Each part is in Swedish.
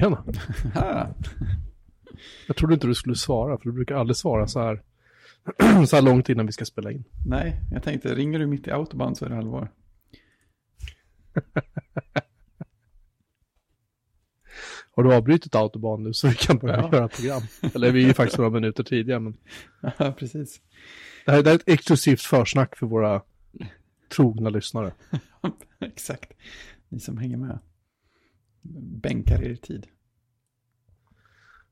Tjena. Jag trodde inte du skulle svara, för du brukar aldrig svara så här, så här långt innan vi ska spela in. nej, jag tänkte ringer du mitt i autobahn så är det allvar. Har du avbrutit autobahn nu så vi kan börja Ja. göra program? Eller vi är ju faktiskt några minuter tidigare, men Ja, precis. det här, det här är ett exklusivt försnack för våra trogna lyssnare. Exakt. Ni som hänger med. Bänkar er tid.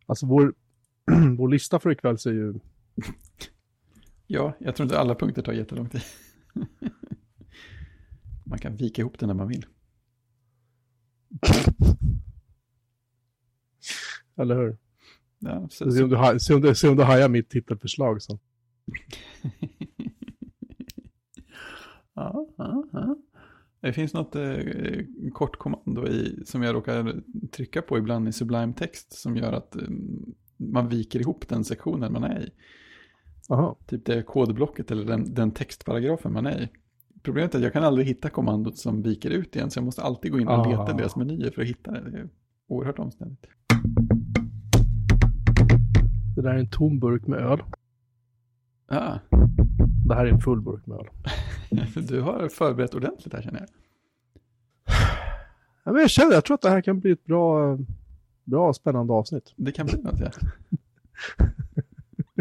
Alltså vår, vår lista för ikväll ser ju, Ja, jag tror inte alla punkter tar jättelång tid. Man kan vika ihop den när man vill. eller hur? Ja, så, Se om du, se om du, se om du hajar mitt titelförslag sen. ja, ja, ja. Det finns något eh, kort kommando i, som jag råkar trycka på ibland i Sublime Text som gör att eh, man viker ihop den sektionen man är i. Jaha. Typ det kodblocket eller den, den textparagrafen man är i. Problemet är att jag kan aldrig hitta kommandot som viker ut igen så jag måste alltid gå in och Ah. leta i deras menyer för att hitta det. Det är oerhört omständigt. Det där är en tom burk med öl. Ah, Det här är en full burk med öl. du har förberett ordentligt här känner jag. Ja, men jag känner, jag tror att det här kan bli ett bra, bra spännande avsnitt. Det kan bli något ja.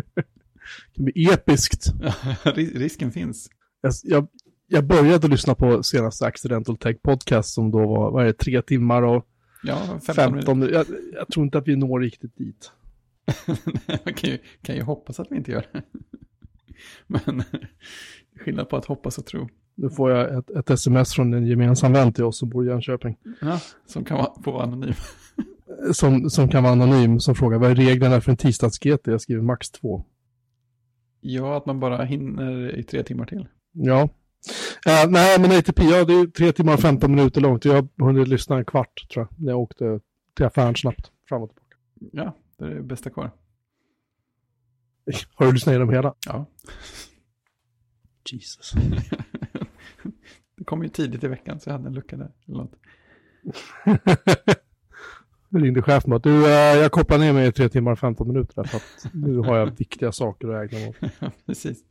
Det kan bli episkt. Ris- Risken finns. Jag, jag, jag började lyssna på senaste Accidental Tech Podcast som då var, vad är det, tre timmar och Ja, 15, 15 minuter. jag, jag tror inte att vi når riktigt dit. Man kan ju, kan ju hoppas att vi inte gör det. Men skillnad på att hoppas och tro. Nu får jag ett, ett sms från en gemensam vän till oss som bor i Jönköping. Ja, som kan vara, få vara anonym. Som, som kan vara anonym, som frågar vad är reglerna för en tisdags-GT? Jag skriver max två. Ja, att man bara hinner i tre timmar till. Ja. Eh, nej, men ATP, ja, det är tre timmar och 15 minuter långt. Jag har hunnit lyssna en kvart, tror jag, när jag åkte till affären snabbt, fram och tillbaka. Ja, det är det bästa kvar. Har du lyssnat igenom hela? Ja, Jesus. det kom ju tidigt i veckan så jag hade en lucka där. Eller något. Nu ringde chefen att du, eh, jag kopplar ner mig i tre timmar och 15 minuter där, för att nu har jag viktiga saker att ägna mig åt. Ja, precis.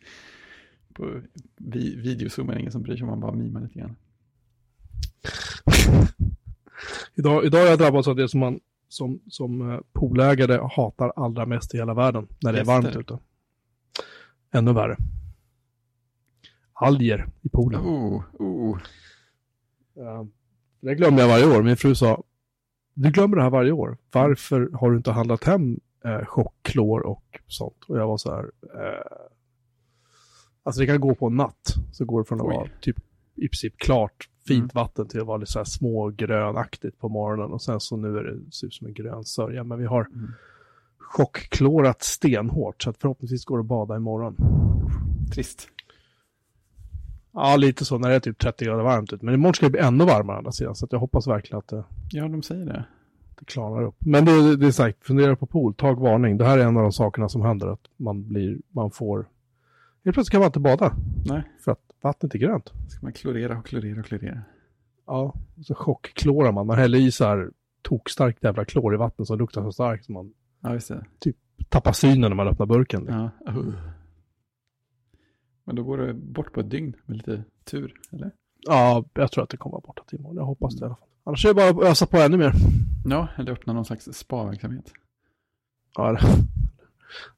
På vi, videozoom är det ingen som bryr sig om man bara mimar lite grann. Idag, idag har jag drabbats av det som man som, som eh, poolägare hatar allra mest i hela världen, när det är Gäster. varmt ute. Ännu värre. Alger i poolen. Oh, oh. Ja, det glömmer jag varje år. Min fru sa, du glömmer det här varje år. Varför har du inte handlat hem eh, chockklor och sånt? Och jag var så här, eh, alltså det kan gå på en natt. Så går det från att Oj. vara typ i princip klart, fint Mm. vatten till att vara lite så här smågrönaktigt på morgonen. Och sen så nu är det ser ut som en grön sörja. Men vi har Mm. chockklorat stenhårt. Så att förhoppningsvis går det att bada imorgon. Trist. Ja, lite så när det är typ 30 grader varmt ut. Men imorgon ska det bli ännu varmare andra sidan. Så att jag hoppas verkligen att det Ja, de säger det. det klarnar upp. Men det, det är sagt, fundera på pool, tag varning. Det här är en av de sakerna som händer, att man blir, man får, helt plötsligt kan man inte bada Nej, för att vattnet är grönt. ska man klorera och klorera och klorera. Ja, och så chockklorar man, man häller i så här tokstarkt jävla klor i vatten som luktar så starkt som man Ja, det. tappar synen när man öppnar burken. Ja. Uh. Men då går det bort på ett dygn med lite tur, eller? Ja, jag tror att det kommer vara borta till imorgon, jag hoppas det i alla fall. Annars är det bara att ösa på ännu mer. Ja, eller öppna någon slags spa-verksamhet. Ja, det.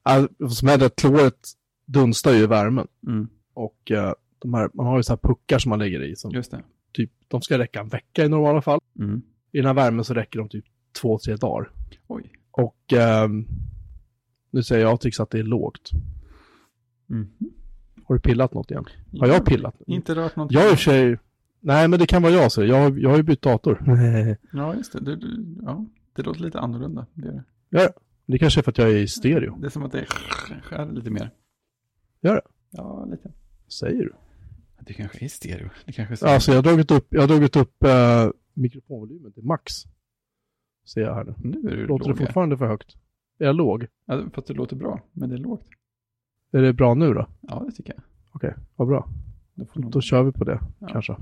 Ja, vad som händer att kloret dunstar ju i värmen. Mm, Och eh, de här, man har ju så här puckar som man lägger i som just det. typ, de ska räcka en vecka i normala fall. Mm. I den här värmen så räcker de typ två, tre dagar. Oj. Och ehm, nu säger jag Atrix att det är lågt. Mm. Har du pillat något igen? Har jag pillat? Inte rört något. Jag är i sig... Nej, men det kan vara jag, så jag, har- jag har ju bytt dator. Ja, just det. Du, du, ja, det låter lite annorlunda. Det, är det. ja, det kanske är för att jag är i stereo. det är som att det skär lite mer. Gör det? Ja, lite. Säger du? Det kanske är stereo. Det kanske är så. Alltså jag har dragit upp, jag har dragit upp eh, mikrofonvolymen till max. Ser jag här nu. nu är du Låter det låg. här. fortfarande för högt? Är jag låg? Ja, fast det låter bra, men det är lågt. Är det bra nu då? Ja, det tycker jag. Okej, vad bra. Då får någon... Då kör vi på det, Ja. kanske.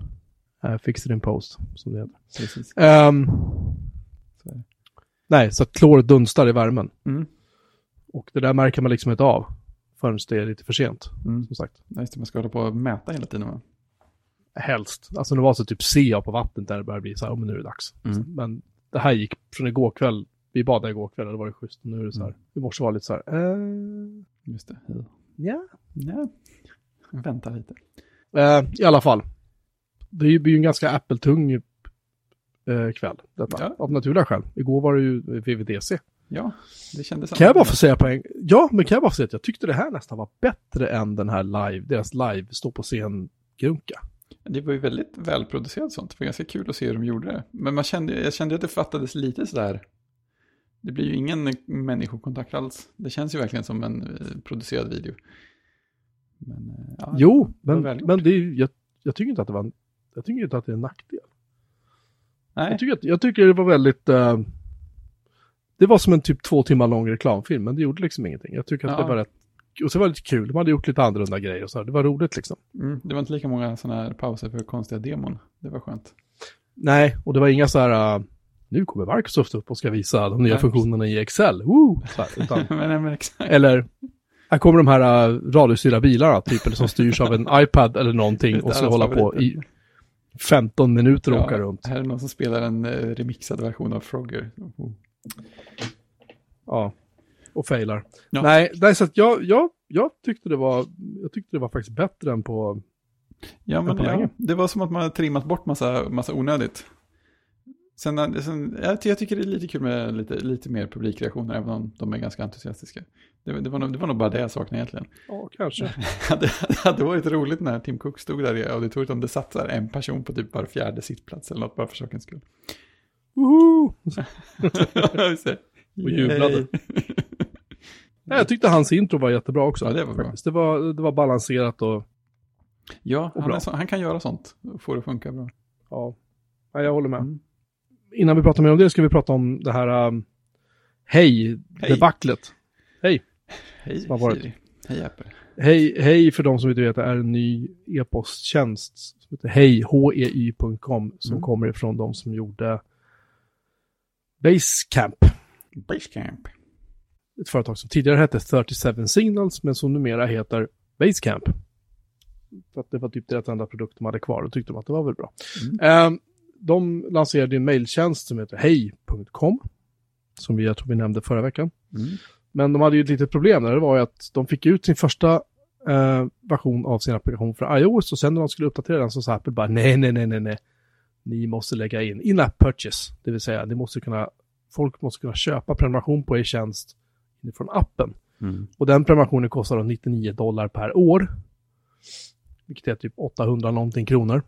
Uh, fix it in post, som det heter. Precis. Ehm, Så är det. Nej, så att kloret dunstar i värmen. Mm. Och det där märker man liksom inte av förrän det är lite för sent, Mm. som sagt. Just det, man ska hålla på och mäta hela tiden va? Helst. Alltså det var så typ ser jag på vattnet där det börjar bli så här, oh, men nu är det dags. Mm. Men det här gick från igår kväll, vi badade igår kväll och det var det schysst. Och nu är det så här, Mm. i morse var det lite så här, eh, Just det. Ja. ja. ja. Vänta lite. Eh, I alla fall. Det blir ju en ganska Apple-tung eh, kväll, detta. Ja. Av naturliga skäl. Igår var det ju VVDC. Ja, det kändes Kan jag bara få säga på en Ja, men kan jag bara få säga att jag tyckte det här nästan var bättre än den här live, deras live stå på scen-grunka. Det var ju väldigt välproducerat sånt. Det var ganska kul att se hur de gjorde det. Men man kände, jag kände att det fattades lite sådär. Det blir ju ingen människokontakt alls. Det känns ju verkligen som en eh, producerad video. Men, eh, ja, Jo, men, men det är, jag, jag tycker inte att det var en, jag tycker inte att det är en nackdel. Nej, Jag tycker, att, jag tycker det var väldigt, eh, det var som en typ två timmar lång reklamfilm, men det gjorde liksom ingenting. Jag tycker att Ja. det var rätt, och så var det lite kul, de hade gjort lite annorlunda grejer och så här. det var roligt liksom. mm, det var inte lika många sådana här pauser för konstiga demon. Det var skönt. Nej, och det var inga så här, eh, nu kommer Microsoft upp och ska visa de nya Nej. funktionerna i Excel, Woo! Här, utan, men, men eller, här kommer de här uh, radiostyrda bilarna, typ, eller som styrs av en iPad eller någonting och så hålla på i 15 minuter och Ja, åka runt. Här är någon som spelar en eh, remixad version av Frogger. Oh. Ja, och failar. Ja. Nej, nej, så att jag, jag, jag tyckte det var, jag tyckte det var faktiskt bättre än på, Ja, men på ja, länge. det var som att man hade trimmat bort massa, massa onödigt. Sen, eh, sen jag, jag tycker det är lite kul med lite, lite mer publikreaktioner, även om de är ganska entusiastiska. Det, det, var, nog, det var nog bara det jag saknade egentligen. ja kanske. det hade varit roligt när Tim Cook stod där i auditoriet om det satt en person på typ var fjärde sittplats eller något, bara för sakens skull. Woho! Och jublade. Nej, jag tyckte hans intro var jättebra också. Ja, det var bra. Det var, det var balanserat och, Ja, han, bra. är så, han kan göra sånt och få det att funka bra. ja, ja jag håller med. Mm. Innan vi pratar mer om det ska vi prata om det här um, hej, Hej. debaclet. Hej Som har varit. Siri. Hej Apple. Hej, hej för de som inte vet, det är en ny e-posttjänst som heter hej, hey.com som Mm. kommer ifrån de som gjorde Basecamp. Basecamp. Ett företag som tidigare hette 37 Signals men som numera heter Basecamp. För att det var typ deras enda produkt de hade kvar och tyckte de att det var väl bra. Mm. Ehm, de lanserade en mailtjänst som heter hej.com. Som vi, jag tror vi nämnde förra veckan. Mm. Men de hade ju ett litet problem där. Det var ju att de fick ut sin första eh, version av sin applikation för iOS och sen när de skulle uppdatera den så sa Apple bara nej, nej, nej, nej, nej. Ni måste lägga in in-app purchase. Det vill säga, ni måste kunna, folk måste kunna köpa prenumeration på er tjänst från appen. Mm. Och den prenumerationen kostar då 99 dollar per år. Vilket är typ 800 någonting kronor.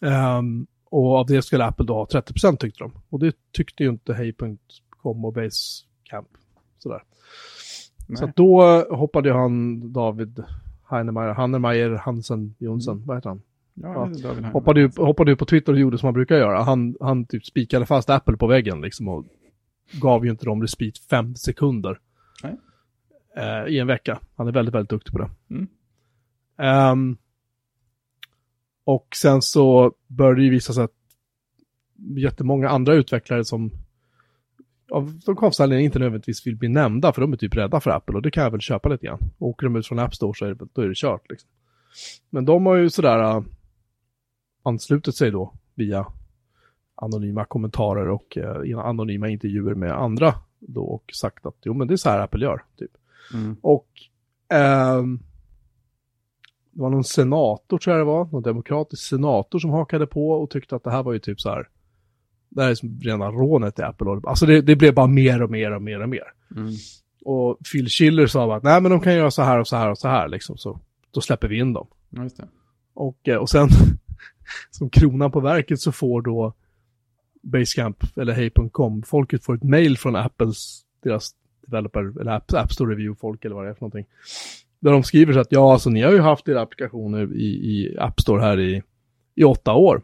Ehm, och av det skulle Apple då ha 30% tyckte de. Och det tyckte ju inte Hej.com och Basecamp. Sådär. Nej. Så då hoppade han David Heinemeier, Hannemeyer Hansen Jonsson, vad heter han? Ja. Hoppade ju, hoppade ju på Twitter och gjorde som han brukar göra. Han, han typ spikade fast Apple på väggen liksom och gav ju inte dem respit fem sekunder. Eh, I en vecka. Han är väldigt, väldigt duktig på det. Mm. Ehm, och sen så började det ju visa sig att jättemånga andra utvecklare som av de anledningarna inte nödvändigtvis vill bli nämnda för de är typ rädda för Apple och det kan jag väl köpa lite grann. Och åker de ut från App Store så är det, då är det kört liksom. Men de har ju sådär äh, anslutit sig då via anonyma kommentarer och i anonyma intervjuer med andra då och sagt att jo men det är så här Apple gör. Typ. Mm. Och ehm, det var någon senator tror jag det var, någon demokratisk senator som hakade på och tyckte att det här var ju typ så här, det här är som rena rånet i Apple. Alltså det, det blev bara mer och mer och mer och mer. Mm. Och Phil Schiller sa att nej men de kan göra så här och så här och så här liksom, så då släpper vi in dem. Och, eh, och sen som kronan på verket så får då Basecamp eller Hey.com, folket får ett mail från Apples, deras developer, eller App, App Store Review-folk eller vad det är för någonting. Där de skriver så att ja, alltså ni har ju haft era applikationer i, i App Store här i, i åtta år.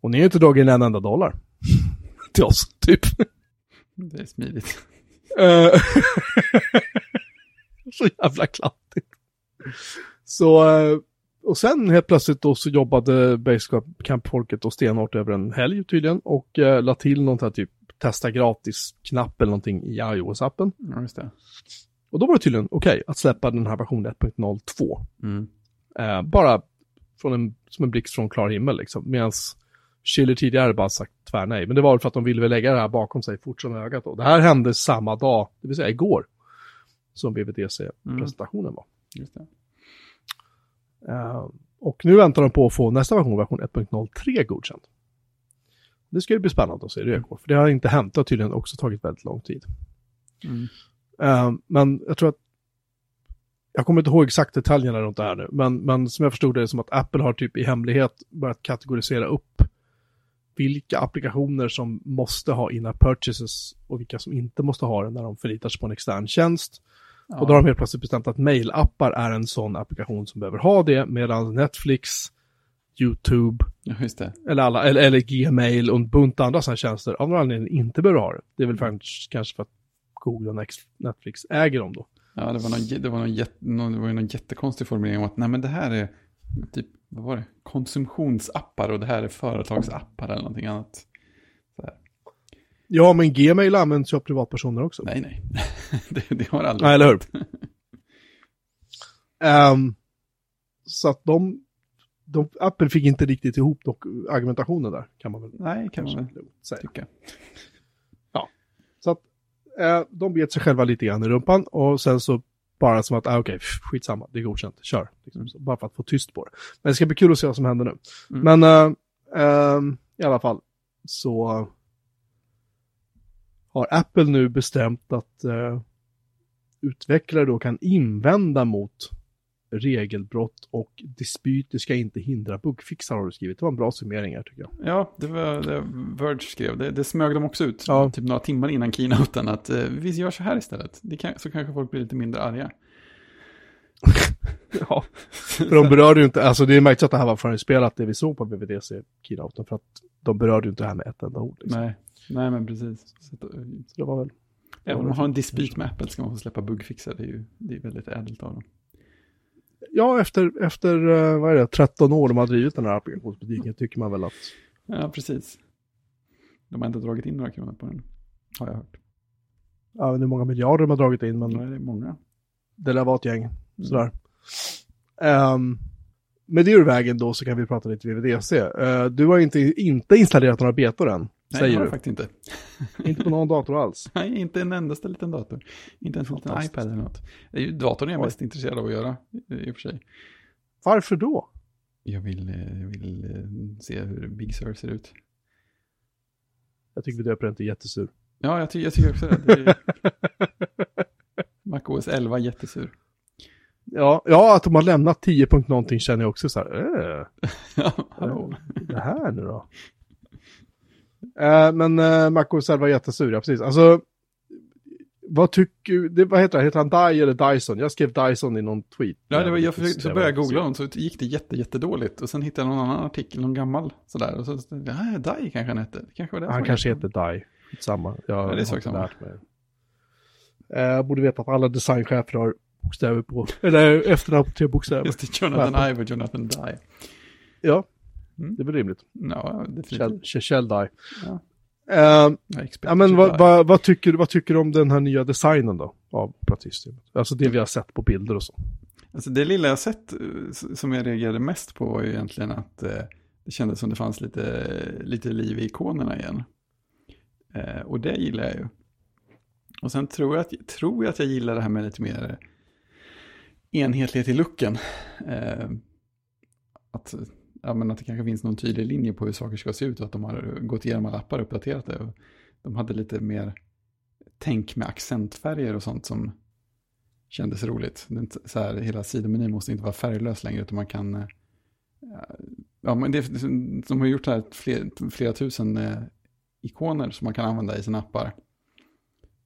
Och ni har inte dragit in en enda dollar. Till oss, typ. Det är smidigt. Eh, så jävla klantigt. Så, eh, och sen helt plötsligt då så jobbade Basecamp-folket då stenhårt över en helg tydligen och uh, la till något här typ testa gratis-knapp eller någonting i iOS-appen. Ja, just det. Och då var det tydligen okej att släppa den här versionen 1.02. Mm. Eh, bara från en, som en blixt från klar himmel liksom. Medan Schiller tidigare bara sagt tvär nej. Men det var för att de ville väl lägga det här bakom sig fort som ögat då. Det här hände samma dag, det vill säga igår, som BVDC-presentationen var. Just det. Eh, och nu väntar de på att få nästa version, version 1.03 godkänd. Det ska ju bli spännande att se hur det går, för det har inte hänt, det har tydligen också tagit väldigt lång tid. Mm. Eh, men jag tror att, jag kommer inte ihåg exakt detaljerna runt det här nu, men, men som jag förstod det är som att Apple har typ i hemlighet börjat kategorisera upp vilka applikationer som måste ha in purchases och vilka som inte måste ha det när de förlitar sig på en extern tjänst. Ja. Och då har de helt plötsligt bestämt att mailappar är en sån applikation som behöver ha det, medan Netflix, YouTube, Ja, eller, alla, eller, eller Gmail och en bunt andra sådana tjänster av någon anledning inte behöver ha det. Det är väl främst kanske för att Google och Netflix äger dem då. Ja, det var någon, det var någon, jätte, någon, det var någon jättekonstig formulering om att nej men det här är typ, vad var det, konsumtionsappar och det här är företagsappar eller någonting annat. Ja, men Gmail används ju av privatpersoner också. Nej, nej. det, det har aldrig Nej, eller hur? Ehm, så att de, de, Apple fick inte riktigt ihop dock argumentationen där, kan man väl Nej, kan man väl säga. tycka. Så att eh, de bet sig själva lite grann i rumpan och sen så bara som att, ah, okej, pff, skitsamma, det är godkänt, kör. Liksom, så, bara för att få tyst på det. Men det ska bli kul att se vad som händer nu. Mm. Men eh, ehm, i alla fall så har Apple nu bestämt att eh, utvecklare då kan invända mot regelbrott och dispyter ska inte hindra bugfixar har du skrivit. Det var en bra summering här tycker jag. Ja, det var det Verge skrev. Det, det smög de också ut, Ja. typ några timmar innan keynoten, att eh, vi gör så här istället. Kan, så kanske folk blir lite mindre arga. Ja, för de berörde ju inte, alltså det är märkligt att det här var förinspelat det vi såg på BVDC-keynoten för att de berörde ju inte det här med ett enda ord. Liksom. Nej, nej men precis. Så, eh, Så det var väl, även om man har en fint, dispyt med Apple ska man få släppa bugfixar. Det är ju det är väldigt ädelt av dem. ja efter, efter eh, vad är det, 13 år de har drivit den här applikationsbutiken tycker man väl att, Ja, precis. De har inte dragit in några kronor på den, har jag hört. ja det är många miljarder de har dragit in men Nej, det är många. det där var ett gäng. Sådär. Um, med det ur vägen då så kan vi prata lite VVDC. Uh, du har inte, inte installerat några betor än, Nej, det säger har du. faktiskt inte. Inte på någon dator alls. Nej, inte en endaste liten dator. Inte ens en liten iPad eller något. Det är datorn jag är Oj. mest intresserad av att göra, i och för sig. Varför då? Jag vill, eh, jag vill eh, se hur Big Sur ser ut. Jag tycker vi döper den till jättesur. Ja, jag, ty jag tycker också det. det är... MacOS 11 jättesur. Ja, ja, att de har lämnat 10 punkt någonting känner jag också så här, äh, Ja, hallå. det här nu då? Eh, men uh, MacOS var jättesur, ja precis. Alltså, vad tycker det, vad heter det, heter han Dye eller Dyson? Jag skrev Dyson i någon tweet. Ja, det var, jag försökte, så började jag googla dem så gick det jätte, jättedåligt. Och sen hittade jag någon annan artikel, någon gammal sådär. Och så, ja, Dai kanske han hette. Kanske var det Han kanske heter Dye. Samma. Jag det är sak samma. Eh, Jag borde veta att alla designchefer har bokstäver på, eller efternamn på tre bokstäver. Just det, Jonathan Ive och Jonathan Dye. Ja, Mm. det är väl rimligt. Ja, definitivt. Kjell, Kjell Dye. Ja. Eh, Ja, men vad, vad, vad, tycker, vad tycker du om den här nya designen då? Av operativsystemet? Alltså det vi har sett på bilder och så. Alltså det lilla jag sett eh, som jag reagerade mest på var ju egentligen att eh, det kändes som det fanns lite, lite liv i ikonerna igen. Eh, och det gillar jag ju. Och sen tror jag, att, tror jag att jag gillar det här med lite mer enhetlighet i looken. Eh, att, ja, men att det kanske finns någon tydlig linje på hur saker ska se ut och att de har gått igenom alla appar och uppdaterat det. Och de hade lite mer tänk med accentfärger och sånt som kändes roligt. Så här, hela sidomenyn måste inte vara färglös längre utan man kan... eh, Ja, men det, de har gjort här fler, flera tusen eh, ikoner som man kan använda i sina appar.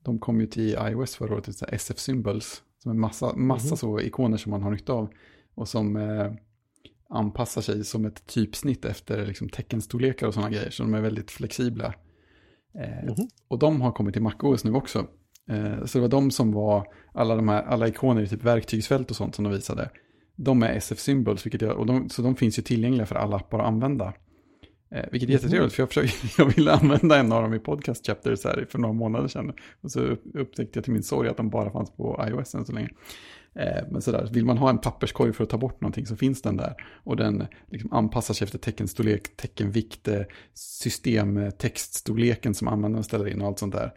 De kom ju till iOS förra året, SF Symbols, som är massa, massa Mhm. så ikoner som man har nytta av. Och som eh, anpassar sig som ett typsnitt efter liksom, teckenstorlekar och sådana grejer. Så de är väldigt flexibla. Eh, Mhm. Och de har kommit till MacOS nu också. Eh, så det var de som var, alla de här, alla ikoner i typ verktygsfält och sånt som de visade. De är SF Symbols, vilket jag, och de, så de finns ju tillgängliga för alla appar att använda. Eh, vilket är jättetrevligt, för jag, försöker, jag ville använda en av dem i podcast chapters här för några månader sedan. Och så upptäckte jag till min sorg att de bara fanns på iOS än så länge. Eh, men sådär, vill man ha en papperskorg för att ta bort någonting så finns den där. Och den liksom anpassar sig efter teckenstorlek, teckenvikt, eh, systemtextstorleken eh, som användaren ställer in och allt sånt där.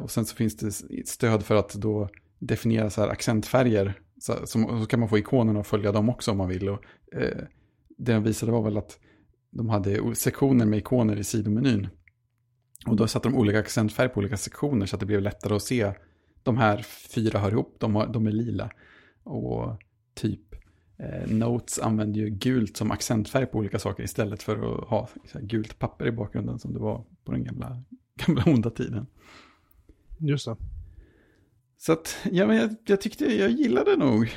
Och sen så finns det stöd för att då definiera så här accentfärger. Så, så, kan man få ikonerna att följa dem också om man vill. Och, eh, det de visade var väl att de hade sektioner med ikoner i sidomenyn. Och då satte de olika accentfärg på olika sektioner så att det blev lättare att se. De här fyra hör ihop, de, har, de är lila. Och typ eh, Notes använder ju gult som accentfärg på olika saker istället för att ha gult papper i bakgrunden som det var på den gamla, gamla onda tiden. Just det. Så att, ja, men jag, jag tyckte, jag gillade nog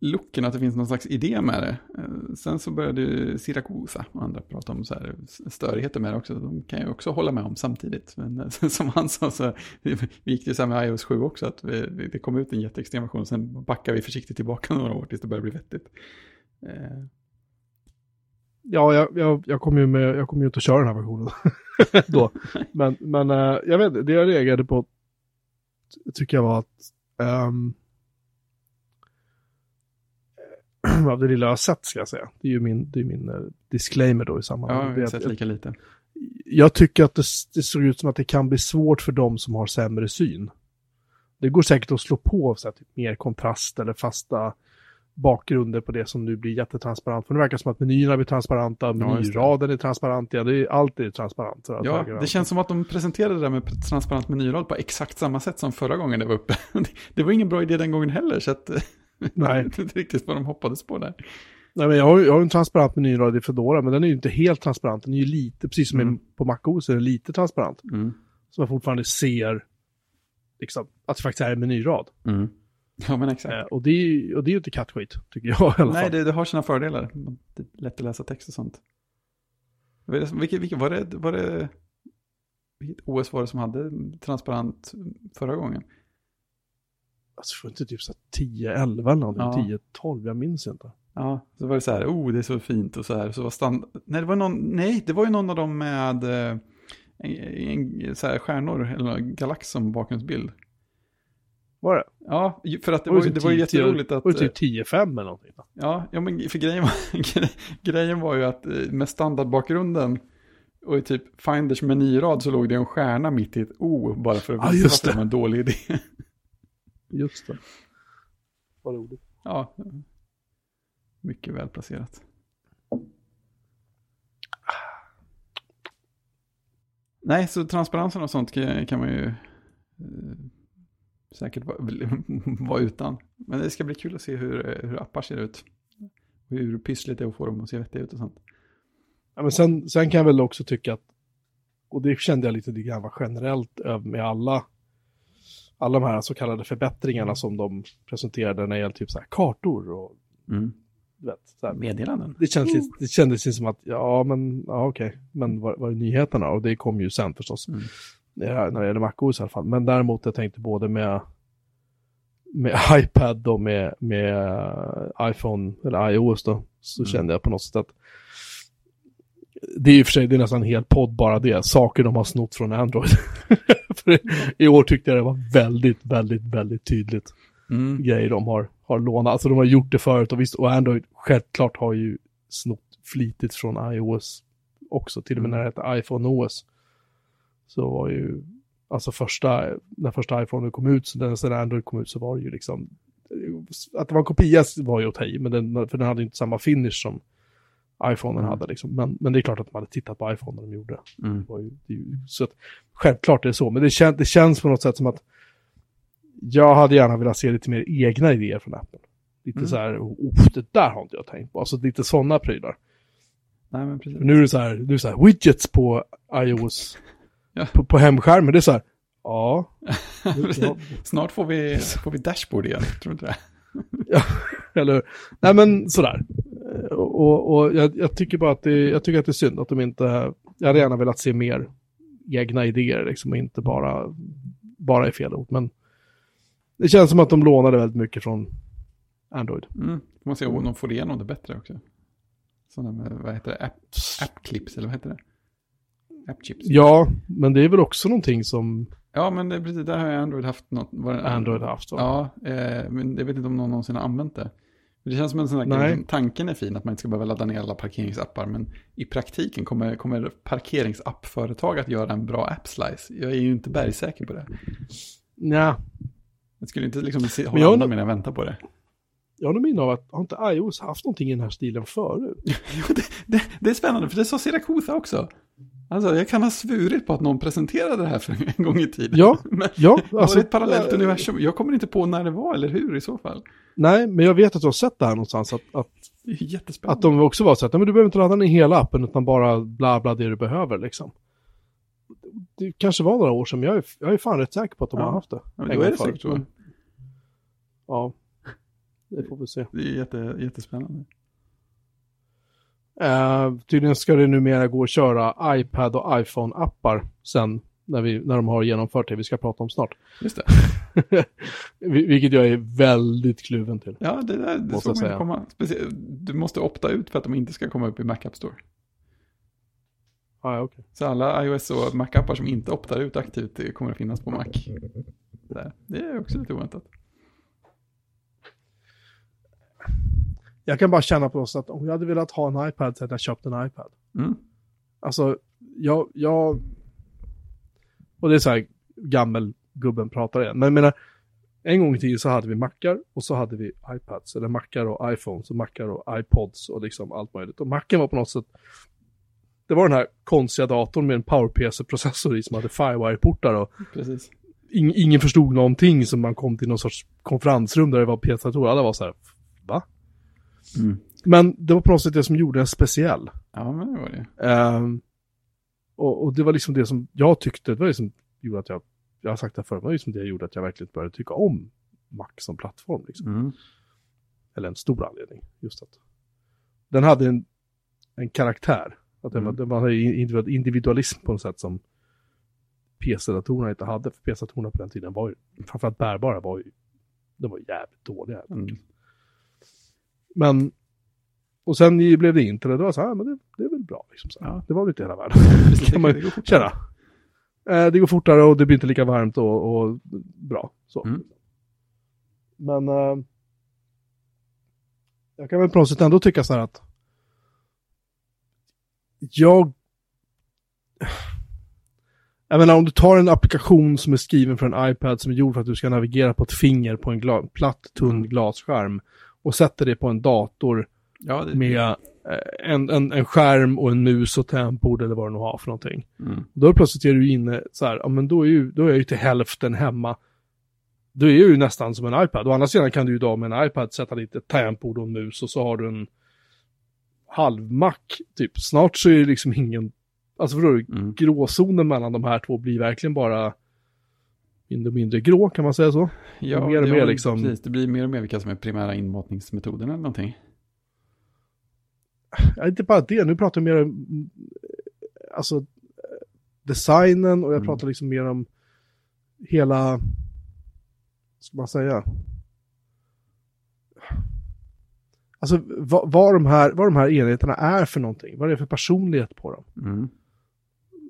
looken, att det finns någon slags idé med det. Eh, sen så började Siracusa och andra prata om så här störigheter med det också. De kan jag också hålla med om samtidigt. Men eh, som han sa så vi gick det ju så här med iOS 7 också, att vi, det kom ut en jätteextrem version. Sen backar vi försiktigt tillbaka några år tills det börjar bli vettigt. Eh. Ja, jag, jag, jag kommer ju, med, jag kommer ju inte att köra den här versionen då. Men, men jag vet det jag reagerade på tycker jag var att um, av det lilla jag har sett ska jag säga. Det är ju min, det är min uh, disclaimer då i sammanhanget. Ja, jag har sett lika lite. Jag tycker att det, det ser ut som att det kan bli svårt för dem som har sämre syn. Det går säkert att slå på så här, typ, mer kontrast eller fasta bakgrunder på det som nu blir jättetransparent. För det verkar som att menyerna blir transparenta, menyraden är transparent, ja, det är, allt är transparent. Ja, det känns som att de presenterade det där med transparent menyrad på exakt samma sätt som förra gången det var uppe. Det var ingen bra idé den gången heller, så att Nej. inte riktigt vad de hoppades på där. Nej, men jag har, jag har en transparent menyrad i Fedora, men den är ju inte helt transparent. Den är ju lite, precis som mm. på MacOS, är den lite transparent. Mm. Så man fortfarande ser liksom, att det faktiskt är en menyrad. Mm. Ja, men exakt. Eh, och, det är, och det är ju inte kattskit, tycker jag i alla fall. Nej, det, det har sina fördelar. Det är lätt att läsa text och sånt. Vilket, vilket, var, det, var det... Vilket OS var det som hade transparent förra gången? Alltså, jag inte typ så 10-11 eller någonting, ja. 10-12, jag minns inte. Ja, så var det så här, oh det är så fint och så här. Så var stand... Nej, det var någon, nej, det var ju någon av dem med eh, en, en, så här stjärnor eller galax som bakgrundsbild. Var det? Ja, för att det var, var, det var ju jätteroligt att... Var det typ 10-5 eller någonting? Då? Ja, ja, men för grejen var, grejen var ju att eh, med standardbakgrunden och i typ Finders menyrad så låg det en stjärna mitt i ett O bara för att visa att det var en dålig idé. Just det. Vad roligt. Ja, mycket välplacerat. Nej, så transparensen och sånt kan man ju eh, säkert vara utan. Men det ska bli kul att se hur, hur appar ser ut. Hur pyssligt det är att få dem att se vettiga ut och sånt. Ja, men sen, sen kan jag väl också tycka att, och det kände jag lite grann var generellt med alla, alla de här så kallade förbättringarna som de presenterade när det gäller typ så här kartor och mm. vet, så här, meddelanden. Det, kändes, mm. det kändes som att, ja men, ja okej, okay. men var, var är nyheterna? Och det kom ju sen förstås. Mm när det gäller MacOS i alla fall. Men däremot jag tänkte både med, med iPad och med, med iPhone, eller iOS då, så mm. kände jag på något sätt att det är och för sig det är nästan en hel podd bara det, saker de har snott från Android. I år tyckte jag det var väldigt, väldigt, väldigt tydligt mm. grejer de har, har lånat. Alltså de har gjort det förut och visst, och Android självklart har ju snott flitigt från iOS också, till och med mm. när det hette iPhone OS så var ju, alltså första, när första iPhone kom ut, så när, Android kom ut så var det ju liksom, att det var en kopia var ju ta i, men den, för den hade inte samma finish som iPhonen mm. hade liksom. Men, men det är klart att man hade tittat på iPhone när de gjorde mm. det. Ju, det ju, så att, självklart är det så, men det, kän, det känns på något sätt som att jag hade gärna velat se lite mer egna idéer från Apple. Lite mm. så här, oh, det där har inte jag tänkt på. Alltså lite sådana prylar. Nej, men precis. Nu är det så här, nu är det så här widgets på iOS ja. på, på hemskärmen. Det är så här, ja. Snart får vi, får vi dashboard igen, tror du inte det? ja, eller Nej men sådär. Och, och, och jag, jag, tycker bara att det, jag tycker att det är synd att de inte, jag hade gärna velat se mer egna idéer liksom och inte bara, bara i fel ord. Men det känns som att de lånade väldigt mycket från Android. Mm. Man ser om de får igenom det bättre också. Sådana med, vad heter det, app, appclips eller vad heter det? Appchips. Ja, men det är väl också någonting som Ja, men det, precis, där har Android haft något. Android har haft. va? Ja, eh, men jag vet inte om någon någonsin har använt det. Det känns som en sån där Nej. grej, tanken är fin att man inte ska behöva ladda ner alla parkeringsappar, men i praktiken kommer, kommer parkeringsappföretag att göra en bra app-slice. Jag är ju inte bergsäker på det. Nja, Jag skulle inte liksom se, hålla undrar- medan jag väntar på det. jag har nog minne av att har inte iOS haft någonting i den här stilen förut? Det, det, det är spännande, för det sa Siracusa också. Alltså, jag kan ha svurit på att någon presenterade det här för en gång i tiden. Ja, Men ja. Alltså, det ett parallellt eh, universum? Jag kommer inte på när det var eller hur i så fall. Nej, men jag vet att du har sett det här någonstans. Att, att, att de också var så att "Nej, men du behöver inte ladda ner hela appen utan bara bla bla det du behöver liksom. Det kanske var några år sedan, men jag är, jag är fan rätt säker på att de Ja. har haft det. Ja, men en då är det säkert så. Ja, det får vi se. Det är jätte, jättespännande. Uh, tydligen ska det numera gå att köra iPad och iPhone-appar sen när, vi, när de har genomfört det vi ska prata om snart. Just det. Vil- Vilket jag är väldigt kluven till. Ja, det, där, det Måste såg man komma. Specie- du måste opta ut för att de inte ska komma upp i Mac App Store. Ah, ja, okej. Så alla iOS och Mac-appar som inte optar ut aktivt det kommer att finnas på Mac. Det är också lite oväntat. Jag kan bara känna på oss att om jag hade velat ha en iPad så hade jag köpt en iPad. Mm. Alltså, jag, jag... Och det är så här, gammel gubben pratar igen. Men jag menar, en gång i tiden så hade vi mackar och så hade vi iPads, eller mackar och iPhones och mackar och iPods och liksom allt möjligt. Och macken var på något sätt, det var den här konstiga datorn med en PowerPC-processor i som hade Firewire-portar och Precis. ing, ingen förstod någonting som man kom till någon sorts konferensrum där det var PC-datorer. Alla var så här, va? Mm. Men det var på något sätt det som gjorde den speciell. Ja, men det var det. Ehm, och, och det var liksom det som jag tyckte, det var det som gjorde att jag, jag har sagt det förut, det var liksom det gjorde att jag verkligen började tycka om Mac som plattform. Liksom. Mm. Eller en stor anledning, just att den hade en, en karaktär. Att den, Mm. den individual- individualism på något sätt som PC-datorerna inte hade. För PC-datorerna på den tiden var ju, framförallt bärbara, var ju, de var jävligt dåliga. Mm. Men, och sen blev det internet, och det var så här, "Ah, men det, det är väl bra. Liksom, så. Ja. Det var väl inte hela världen. kan man Det går fort. Tjena. Eh, det går fortare och det blir inte lika varmt och, och bra. Så. Mm. Men eh, jag kan väl på något sätt ändå tycka så här att jag jag menar om du tar en applikation som är skriven för en iPad som är gjord för att du ska navigera på ett finger på en platt, tunn glasskärm och sätter det på en dator Ja, det, med eh, en, en, en skärm och en mus och tangentbord eller vad du nu har för någonting. Mm. Då plötsligt är du inne så här, ja men då är, ju, då är jag ju till hälften hemma. Då är jag ju nästan som en iPad. Å andra sidan kan du ju idag med en iPad sätta dit ett tangentbord och en mus och så har du en halvmack typ. Snart så är det liksom ingen, alltså förstår du, Mm. gråzonen mellan de här två blir verkligen bara mindre och mindre grå, kan man säga så? Ja, mer och det, mer liksom- Precis, det blir mer och mer vilka som är primära inmatningsmetoderna eller någonting. Ja, inte bara det, nu pratar jag mer om alltså, designen och jag Mm. pratar liksom mer om hela, ska man säga? Alltså vad, vad, de här, vad de här enheterna är för någonting, vad det är för personlighet på dem. Mm.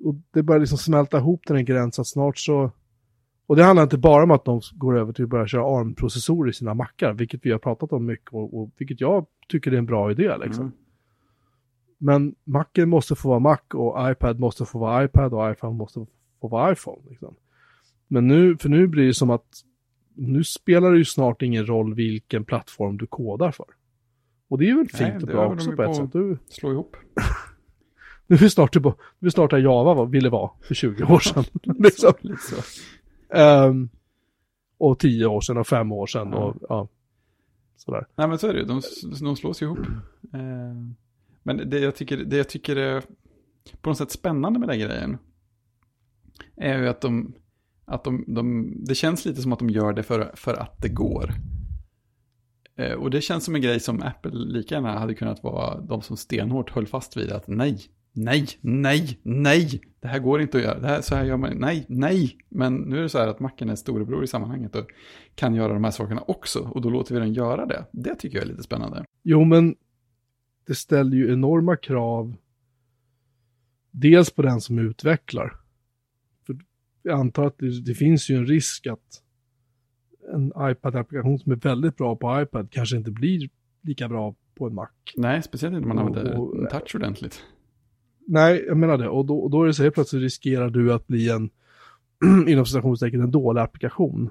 Och det börjar liksom smälta ihop till en gräns att snart så, och det handlar inte bara om att de går över till att börja köra ARM-processorer i sina mackar, vilket vi har pratat om mycket och, och vilket jag tycker är en bra idé liksom. Mm. Men Macen måste få vara Mac och iPad måste få vara iPad och iPhone måste få vara iPhone. Liksom. Men nu, för nu blir det som att nu spelar det ju snart ingen roll vilken plattform du kodar för. Och det är väl Nej, fint och det bra också på ett sätt. Du, Slå ihop. nu är vi snart, på, nu är snart där Java var, ville vara för 20 år sedan. liksom. Så, så. Ehm, och 10 år sedan och 5 år sedan och ja, sådär. Nej men så är det ju, de, de slås ihop. Eh, men det jag, tycker, det jag tycker är på något sätt spännande med den grejen är ju att de, att de, de det känns lite som att de gör det för, för att det går. Eh, och det känns som en grej som Apple lika gärna hade kunnat vara de som stenhårt höll fast vid att nej, nej, nej, nej, det här går inte att göra, det här, så här gör man, nej, nej. Men nu är det så här att macken är storebror i sammanhanget och kan göra de här sakerna också och då låter vi den göra det. Det tycker jag är lite spännande. Jo men det ställer ju enorma krav. Dels på den som utvecklar. För jag antar att det, det finns ju en risk att en iPad-applikation som är väldigt bra på iPad kanske inte blir lika bra på en Mac. Nej, speciellt inte om man använder och- touch ordentligt. Nej, jag menar det. Och då, och då är det så helt plötsligt riskerar du att bli en, inom citationstecken, en dålig applikation.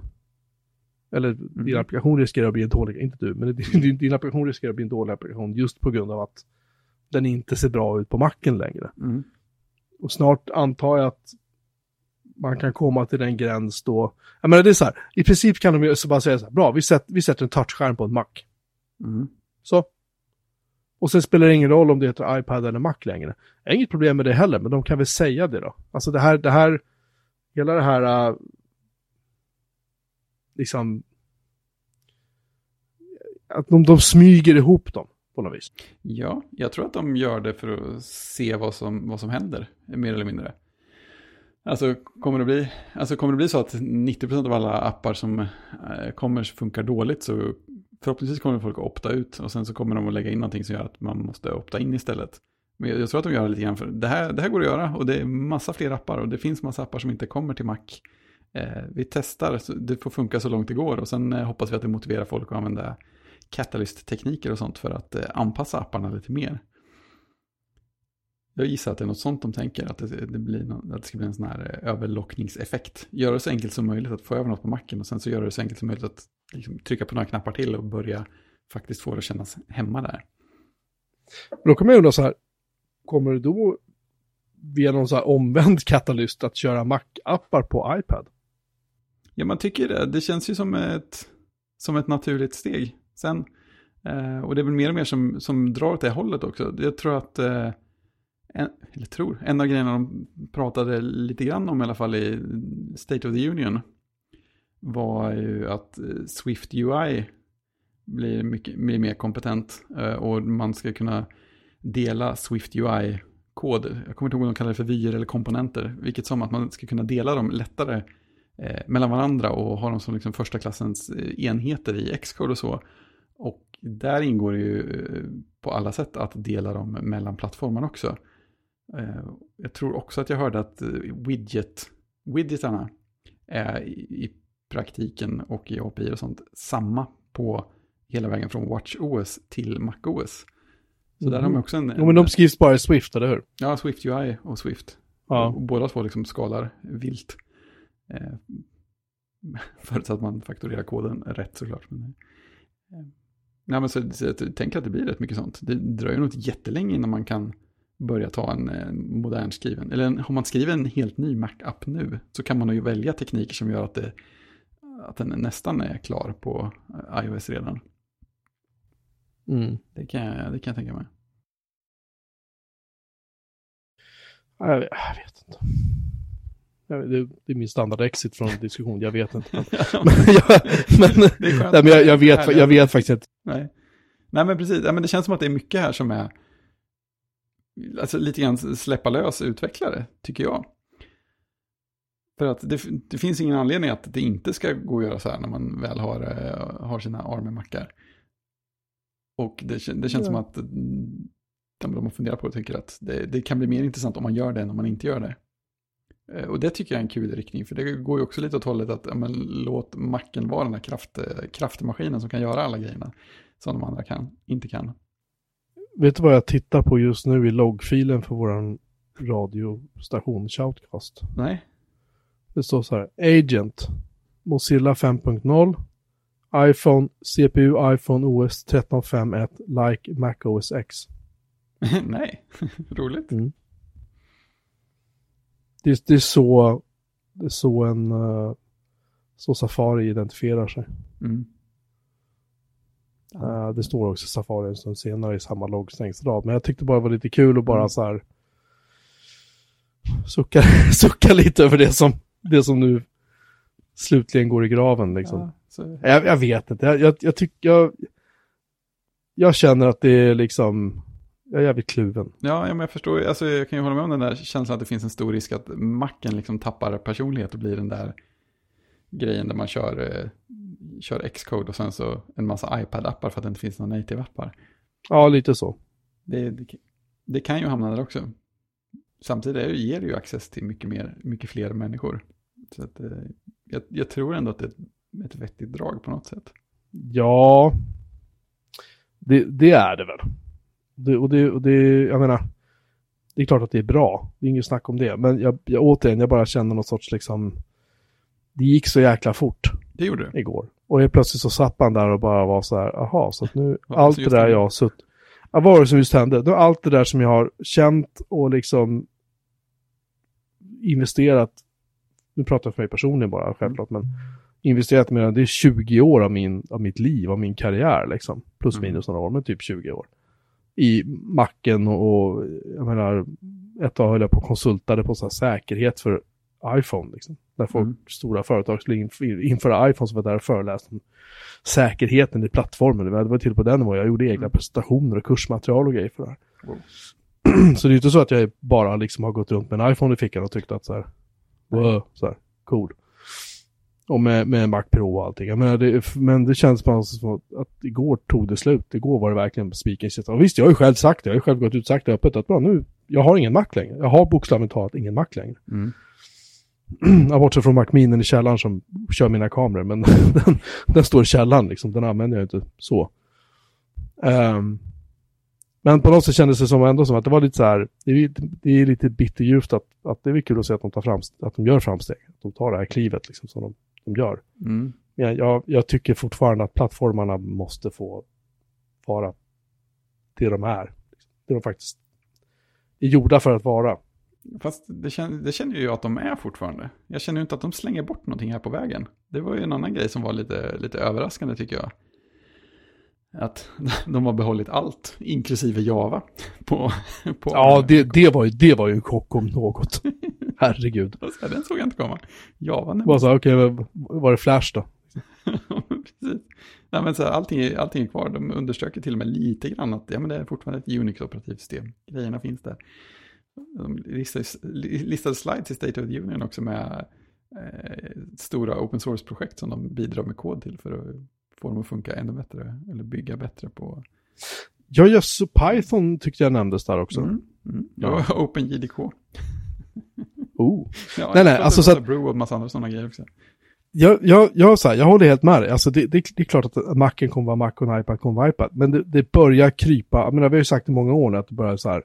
Eller din Mhm. applikation riskerar att bli en dålig, inte du, men din, din applikation riskerar att bli en dålig applikation just på grund av att den inte ser bra ut på macken längre. Mm. Och snart antar jag att man kan komma till den gräns då, jag menar det är så här, i princip kan de ju bara säga så här, bra, vi sätter, vi sätter en touchskärm på en Mac. Mm. Så. Och sen spelar det ingen roll om det heter iPad eller Mac längre. Jag har inget problem med det heller, men de kan väl säga det då. Alltså det här, det här, hela det här, uh, liksom, att de, de smyger ihop dem på något vis. Ja, jag tror att de gör det för att se vad som, vad som händer, mer eller mindre. Alltså kommer det bli, alltså kommer det bli så att 90% av alla appar som äh, kommer funkar dåligt så förhoppningsvis kommer folk att opta ut och sen så kommer de att lägga in någonting som gör att man måste opta in istället. Men jag, jag tror att de gör det lite grann för det här, det här går att göra och det är massa fler appar och det finns massa appar som inte kommer till Mac. Eh, vi testar, så det får funka så långt det går och sen eh, hoppas vi att det motiverar folk att använda Catalyst-tekniker och sånt för att eh, anpassa apparna lite mer. Jag gissar att det är något sånt de tänker, att det, det, blir nå- att det ska bli en sån här eh, överlockningseffekt. Göra det så enkelt som möjligt att få över något på macken och sen så göra det så enkelt som möjligt att liksom, trycka på några knappar till och börja faktiskt få det att kännas hemma där. Då kan man ju undra så här, kommer det då via någon så här omvänd katalyst att köra Mac-appar på iPad? Ja, man tycker det. Det känns ju som ett, som ett naturligt steg. Sen, eh, och det är väl mer och mer som, som drar åt det hållet också. Jag tror att, eh, en, eller tror, en av grejerna de pratade lite grann om i alla fall i State of the Union var ju att eh, Swift UI blir, mycket, blir mer kompetent eh, och man ska kunna dela Swift UI-kod. Jag kommer inte ihåg om de kallar det för vyer eller komponenter, vilket som att man ska kunna dela dem lättare eh, mellan varandra och ha dem som liksom första klassens enheter i Xcode och så. Och där ingår det ju på alla sätt att dela dem mellan plattformarna också. Jag tror också att jag hörde att widget, widgetarna är i praktiken och i API och sånt samma på hela vägen från WatchOS till MacOS. Så där har man också en... Jo, men de skrivs bara i Swift, eller hur? Ja, Swift UI och Swift. Ja. Och båda två liksom skalar vilt. Eh, förutsatt att man faktorerar koden rätt såklart. Men, eh, nej, men så, så jag tänker att det blir rätt mycket sånt. Det dröjer nog jättelänge innan man kan börja ta en eh, modern skriven. Eller en, om man skriver en helt ny Mac-app nu så kan man ju välja tekniker som gör att, det, att den nästan är klar på eh, iOS redan. Mm. Det kan jag, det kan jag tänka mig. Ja, Jag, vet- jag vet inte. Jag det, det är min standard-exit från en diskussion, jag vet inte. Men, men, jag, men, Det är skönt. nej, men jag, jag, vet, Härligt. jag vet faktiskt inte. Nej. Nej, men precis. Ja, men det känns som att det är mycket här som är alltså, lite grann släppa lös utvecklare, tycker jag. För att det, det finns ingen anledning att det inte ska gå att göra så här när man väl har, eh, har sina ARM-mackar. Och det, det känns Ja. som att mm, de, de har funderat på och tycker att det, det kan bli mer intressant om man gör det än om man inte gör det. Eh, Och det tycker jag är en kul riktning, för det går ju också lite åt hållet att men, låt macken vara den här kraft, eh, kraftmaskinen som kan göra alla grejerna som de andra kan, inte kan. Vet du vad jag tittar på just nu i loggfilen för våran radiostation Shoutcast? Nej, Det står så här, Agent, Mozilla 5.0, iPhone, CPU, iPhone OS 13.5.1, like Mac OS X. nej, roligt. Det, är- det är så, det är så en, eh, så Safari identifierar sig. Mm. Eh, det står också Safari en stund senare i samma loggstängsrad. Men jag tyckte bara det var lite kul att bara Mm. så här sucka, sucka lite över det som, det som nu slutligen går i graven liksom. Ja, Jag, jag vet inte, jag, jag, jag tycker, jag, jag känner att det är liksom, jag är jävligt kluven. ja, ja, men jag förstår, alltså, jag kan ju hålla med om den där känslan att det finns en stor risk att macken liksom tappar personlighet och blir den där grejen där man kör, eh, kör Xcode och sen så en massa iPad-appar för att det inte finns några native-appar. Ja, lite så. Det, det, det kan ju hamna där också. Samtidigt är det, ger det ju access till mycket, mer, mycket fler människor. Så att, eh, jag, jag tror ändå att det är ett, ett vettigt drag på något sätt. Ja, det, det är det väl. Det, och, det, och det, jag menar, det är klart att det är bra. Det är inget snack om det. Men jag, jag återigen, jag bara känner någon sorts liksom, det gick så jäkla fort Det gjorde det. igår. Och helt plötsligt så satt man där och bara var så här, aha, så att nu, allt det där hände? jag har sutt, ja, vad var det som just hände? Allt det där som jag har känt och liksom investerat, nu pratar jag för mig personligen bara, självklart, men investerat mer det är 20 år av, min, av mitt liv, av min karriär liksom. Plus Mm. minus några år, men typ 20 år. I macken och, jag menar, ett tag höll jag på och konsultade på så här säkerhet för iPhone liksom. När folk, Mm. stora företag skulle inf- införa iPhone så var jag där och föreläste om säkerheten i plattformen. Det var till på den nivån. Jag gjorde egna Mm. presentationer och kursmaterial och grejer för det här. Wow. Så det är ju inte så att jag bara liksom har gått runt med en iPhone i fickan och tyckt att så här, wow, så här, cool. Och med, med Mac Pro och allting. Menar, det, men det känns bara som att, att igår tog det slut. Igår var det verkligen spiken i. Och visst, jag har ju själv sagt det. Jag har ju själv gått ut och sagt det öppet att bra, nu, jag har ingen Mac längre. Jag har bokstavligt talat ingen Mac längre. Mm. Jag bortsett från Macminen i källaren som kör mina kameror, men den, den står i källaren liksom, den använder jag inte så. Ehm, men på något sätt kändes det som ändå som att det var lite så här, det är, det är lite bitterljuvt att, att det är kul att se att de, tar fram, att de gör framsteg, att de tar det här klivet liksom som de, de gör. Mm. Men jag, jag, tycker fortfarande att plattformarna måste få vara det de är. Det de faktiskt är gjorda för att vara. Fast det känner, det känner ju att de är fortfarande. Jag känner ju inte att de slänger bort någonting här på vägen. Det var ju en annan grej som var lite, lite överraskande tycker jag. Att de har behållit allt, inklusive Java. På, på Ja, det, det, var ju, det var ju en chock om något. Herregud. Den såg jag inte komma. Java så här, okej, var det Flash då? Precis. Nej, men så här, allting, är, allting är kvar. De understryker till och med lite grann att ja, men det är fortfarande ett Unix-operativsystem. Grejerna finns där. De listade, listade slides i State of the Union också med eh, stora open source-projekt som de bidrar med kod till för att få dem att funka ännu bättre. Eller bygga bättre på... Ja, just Python tyckte jag nämndes där också. Mm. Mm. Ja. Ja, OpenJDK. Oh. Ja, Nej, nej, alltså så var Brew och en massa andra sådana grejer också. Jag, jag, jag, så här, jag håller helt med dig. Alltså det, det, det är klart att Macen kommer vara Mac och iPad kommer vara iPad. Men det, det börjar krypa. Jag menar, vi har ju sagt i många år nu att det börjar så här.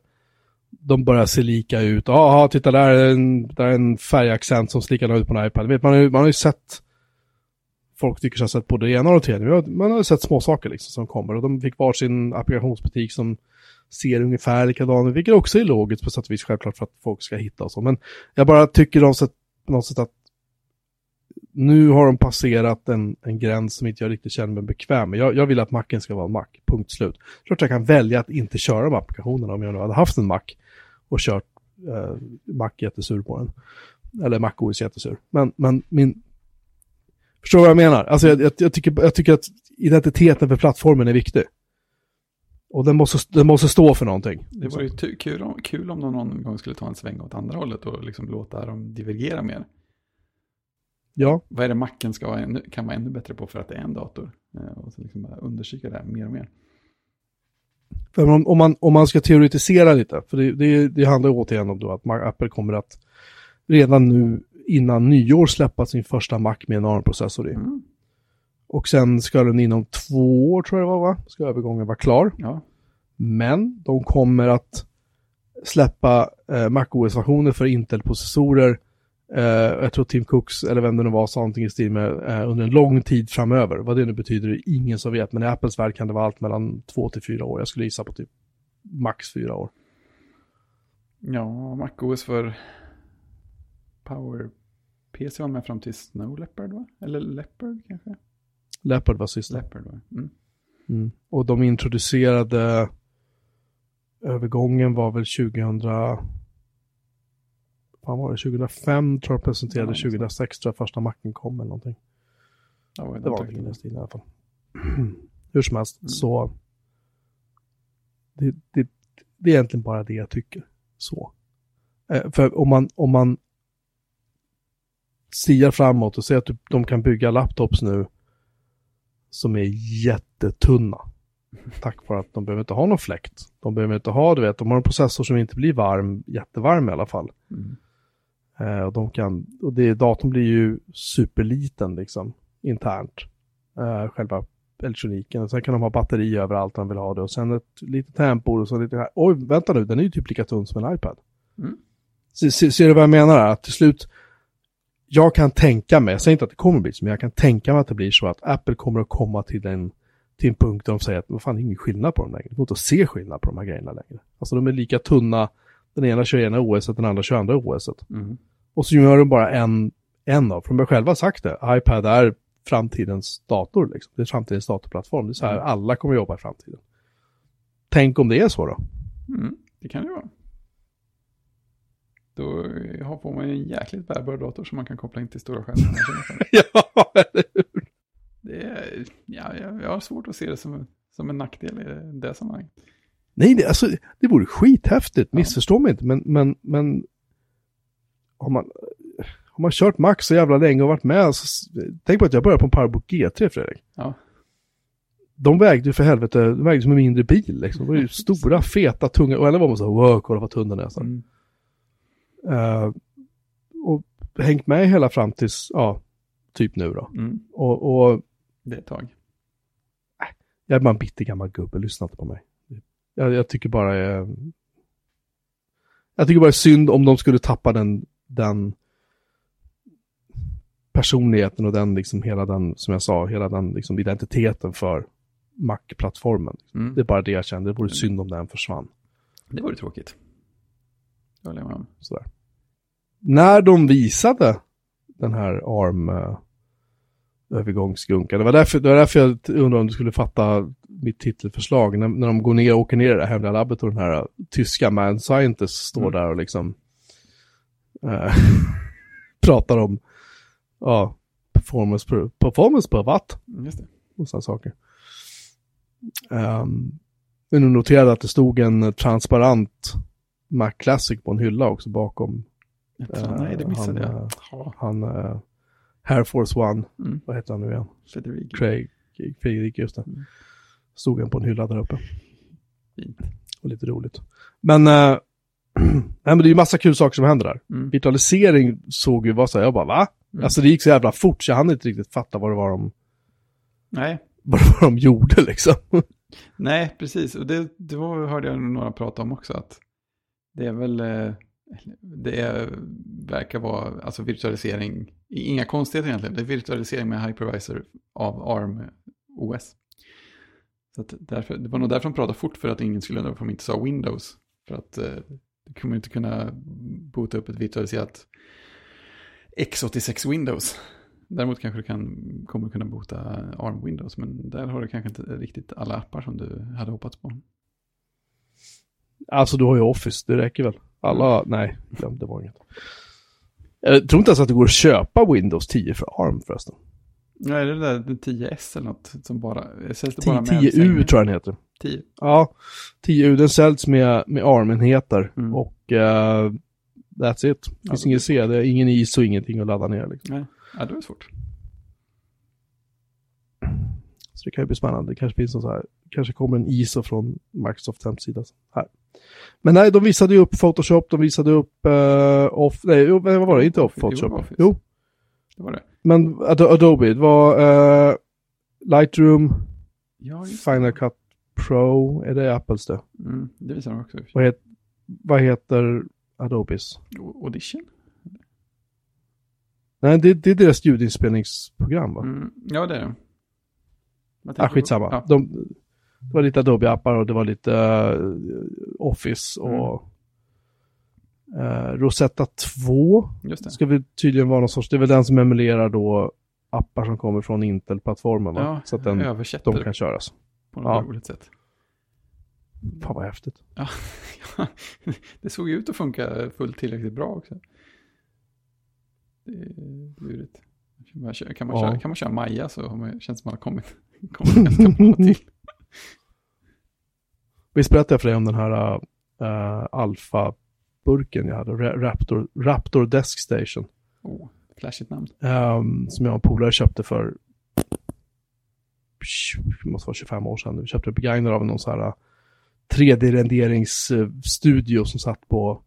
De börjar se lika ut. Jaha, titta där är en, där är en färgaccent som ser likadan ut på en iPad. Vet, man, har ju, man har ju sett folk tycker sig ha sett både det ena och det tredje. Man har- ju sett små saker liksom som kommer. Och de fick varsin applikationsbutik som ser ungefär likadan ut. Vilket också är logiskt på sätt och vis självklart för att folk ska hitta och så. Men jag bara tycker de sett på något sätt att nu har de passerat en, en gräns som inte jag riktigt känner mig bekväm med. Jag, jag vill att macken ska vara en mack, punkt slut. Klart jag kan välja att inte köra de applikationerna om jag nu hade haft en mack och kört eh, mack jättesur på den. Eller mack OS jättesur. Men, men min... Förstår du vad jag menar? Alltså jag, jag, jag, tycker, jag tycker att identiteten för plattformen är viktig. Och den måste, den måste stå för någonting. Det vore ju tu- kul om, kul om de någon gång skulle ta en sväng åt andra hållet och liksom låta dem divergera mer. Ja, Vad är det macken ska vara ännu, kan vara ännu bättre på för att det är en dator? Eh, Och så liksom bara understryka det här mer och mer. För om, om, man, om man ska teoretisera lite, för det, det, det handlar återigen om då att Apple kommer att redan nu innan nyår släppa sin första Mac med en ARM-processor i. Mm. Och sen ska den inom två år, tror jag det var, va? Ska övergången vara klar. Ja, Men de kommer att släppa eh, MacOS-versioner för Intel-processorer. Eh, jag tror Tim Cooks, eller vem det nu var, sa någonting i stil med eh, under en lång tid framöver. Vad det nu betyder är ingen som vet, men i Apples värld kan det vara allt mellan två till fyra år. Jag skulle gissa på typ max fyra år. ja MacOS för Power PC var med fram till Snow Leopard va? Eller Leopard kanske? Leopard var sista. Leopard va? Mm. Mm. Och de introducerade övergången var väl 2000 vad var det, 2005 tror jag presenterade, Ja, 2006 tror jag första Macen kom eller någonting. Ja, är Det var någonting i den stilen i alla fall. Hur som helst, Mm. så det, det, det är egentligen bara det jag tycker. Så. Eh, för om man, om man siar framåt och ser att de kan bygga laptops nu som är jättetunna. Tack vare att de behöver inte ha någon fläkt. De behöver inte ha, du vet, de har en processor som inte blir varm, jättevarm i alla fall. Mm. Eh, och de kan, och det, datorn blir ju superliten liksom, internt. Eh, själva elektroniken. Sen kan de ha batteri överallt de vill ha det. Och sen ett litet tangentbord och så lite här. Oj, vänta nu, den är ju typ lika tunn som en iPad. Mm. Ser, ser, ser du vad jag menar? Att till slut, jag kan tänka mig, jag säger inte att det kommer bli så, men jag kan tänka mig att det blir så att Apple kommer att komma till en, till en punkt där de säger att vad fan, det är ingen skillnad på dem längre. Det går inte att se skillnad på de här grejerna längre. Alltså de är lika tunna, den ena kör ena OS, den andra kör andra OS. Mm. Och så gör de bara en, en av, för de har själva sagt det, iPad är framtidens dator, liksom. det är framtidens datorplattform. Det är så här Mm. alla kommer jobba i framtiden. Tänk om det är så då? Mm. Det kan det vara. Då har man ju en jäkligt bärbar dator som man kan koppla in till stora skärmar. ja, eller hur? Det är, ja, jag, jag har svårt att se det som, som en nackdel i det sammanhanget. Nej, det, alltså, det vore skithäftigt, Ja. missförstå mig inte, men, men, men har, man, har man kört Max så jävla länge och varit med, så, tänk på att jag började på en Powerbook G3, Fredrik. Ja. De vägde ju för helvete, de vägde som en mindre bil liksom. De var ju stora, feta, tunga, och ändå var man så här, wow, kolla vad tunn den är. Så. Mm. Eh, och hängt med hela fram tills, ja, typ nu då. Mm. Och, och Det är ett tag. jag är bara en bitter gammal gubbe, lyssna inte på mig. Jag, jag tycker bara eh, Jag tycker bara synd om de skulle tappa den, den personligheten och den liksom hela den, som jag sa, hela den liksom identiteten för Mac-plattformen. Mm. Det är bara det jag kände, det vore synd om den försvann. Det vore tråkigt. Det håller jag med om. Sådär. När de visade den här ARM eh, övergångsskunkan, det var därför, det var därför jag undrade om du skulle fatta mitt titelförslag, när, när de går ner och åker ner i det hemliga labbet och den här eh, tyska man scientist står Mm. där och liksom eh, pratar om ja, performance per, performance per watt Mm, Just det. och sådana saker. Um, men du noterade att det stod en transparent Mac Classic på en hylla också bakom Fan, Eh, nej, det missade han, jag. eh, Ja, han uh, Air Force One, mm. vad heter han nu igen? Fredrik. Craig, Fredrik, just det. Mm. Stod en på en hylla där uppe. Fint. Och lite roligt. Men, uh, nej, men det är ju massa kul saker som händer där. Mm. Virtualisering såg ju, var så här, jag bara va? Mm. Alltså det gick så jävla fort så jag hann inte riktigt fatta vad det var de, Nej, vad det var de gjorde liksom. nej, precis. Och det, det var, hörde jag några prata om också. Att det är väl, eh, det är, verkar vara, alltså virtualisering, inga konstigheter egentligen. Det är virtualisering med hypervisor av ARM OS. Så att därför, det var nog därför de pratade fort för att ingen skulle undra varför de inte sa Windows. För att eh, du kommer inte kunna boota upp ett virtualiserat x86 Windows. Däremot kanske du kan, kommer kunna bota ARM Windows, men där har du kanske inte riktigt alla appar som du hade hoppats på. Alltså du har ju Office, det räcker väl? Alla, nej, glöm, det var inget. Jag tror inte ens att det går att köpa Windows 10 för ARM förresten. Ja, är det där den 10S eller något som bara, säljs det bara 10, med 10U tror jag den heter. 10. Ja, 10U, den säljs med, med ARM-enheter Mm. och eh, that's it. Det finns Ja, inget C, det är ingen is och ingenting att ladda ner. Liksom. Nej, ja, det var svårt. Så det kan ju bli spännande. Det kanske finns någon så här, kanske kommer en ISO från Microsofts hemsida. Här. Men nej, de visade ju upp Photoshop, de visade upp uh, off, nej, jo, vad var det? Inte off Jo, Photoshop. Office. Jo, Det var det. men Ad- Adobe, det var eh, Lightroom, Ja, Final Cut Pro, är det Apples det? Mm, det visar de också. Vad, het, vad heter Adobes? Audition? Nej, det, det är deras ljudinspelningsprogram va? Mm, ja, det är det. Ah, skitsamma. Ja. De, det var lite Adobe-appar och det var lite eh, Office Mm. och eh, Rosetta 2 Just det. ska väl tydligen vara någon sorts, det är väl den som emulerar då appar som kommer från Intel-plattformen? Ja, Så att den, översätter de kan köras. på något ja. roligt sätt. Fan vad häftigt. Ja, det såg ju ut att funka fullt tillräckligt bra också. Det är lurigt. Kan man, köra, kan, man Ja. köra, kan man köra Maja så man, känns det som att man har kommit, kommit ganska bra till. Visst berättade jag för dig om den här uh, Alfa-burken jag hade, Ra- Raptor, Raptor Desk Station. Oh, flashigt namn. ehm, som jag och en polare köpte för det måste vara 25 år sedan, vi köpte det begagnade av någon så här 3D-renderingsstudio som satt på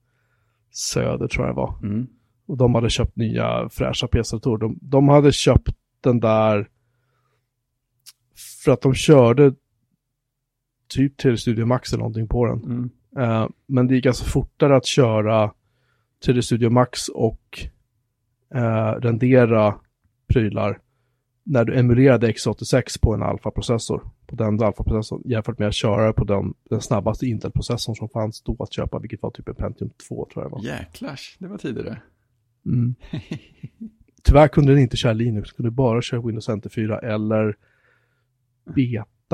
Söder tror jag det var. Mm. Och de hade köpt nya fräscha PS-datorer. De, de hade köpt den där för att de körde typ till Studio Max eller någonting på den. Mm. Eh, men det gick alltså fortare att köra 3D Studio Max och eh, rendera prylar när du emulerade x86 på en alfa-processor. På den alfa-processorn jämfört med att köra på den, den snabbaste Intel-processorn som fanns då att köpa, vilket var typ en Pentium 2 tror jag var. Jäklars, det var tidigare. Mm. Tyvärr kunde den inte köra Linux, den kunde bara köra Windows NT4 eller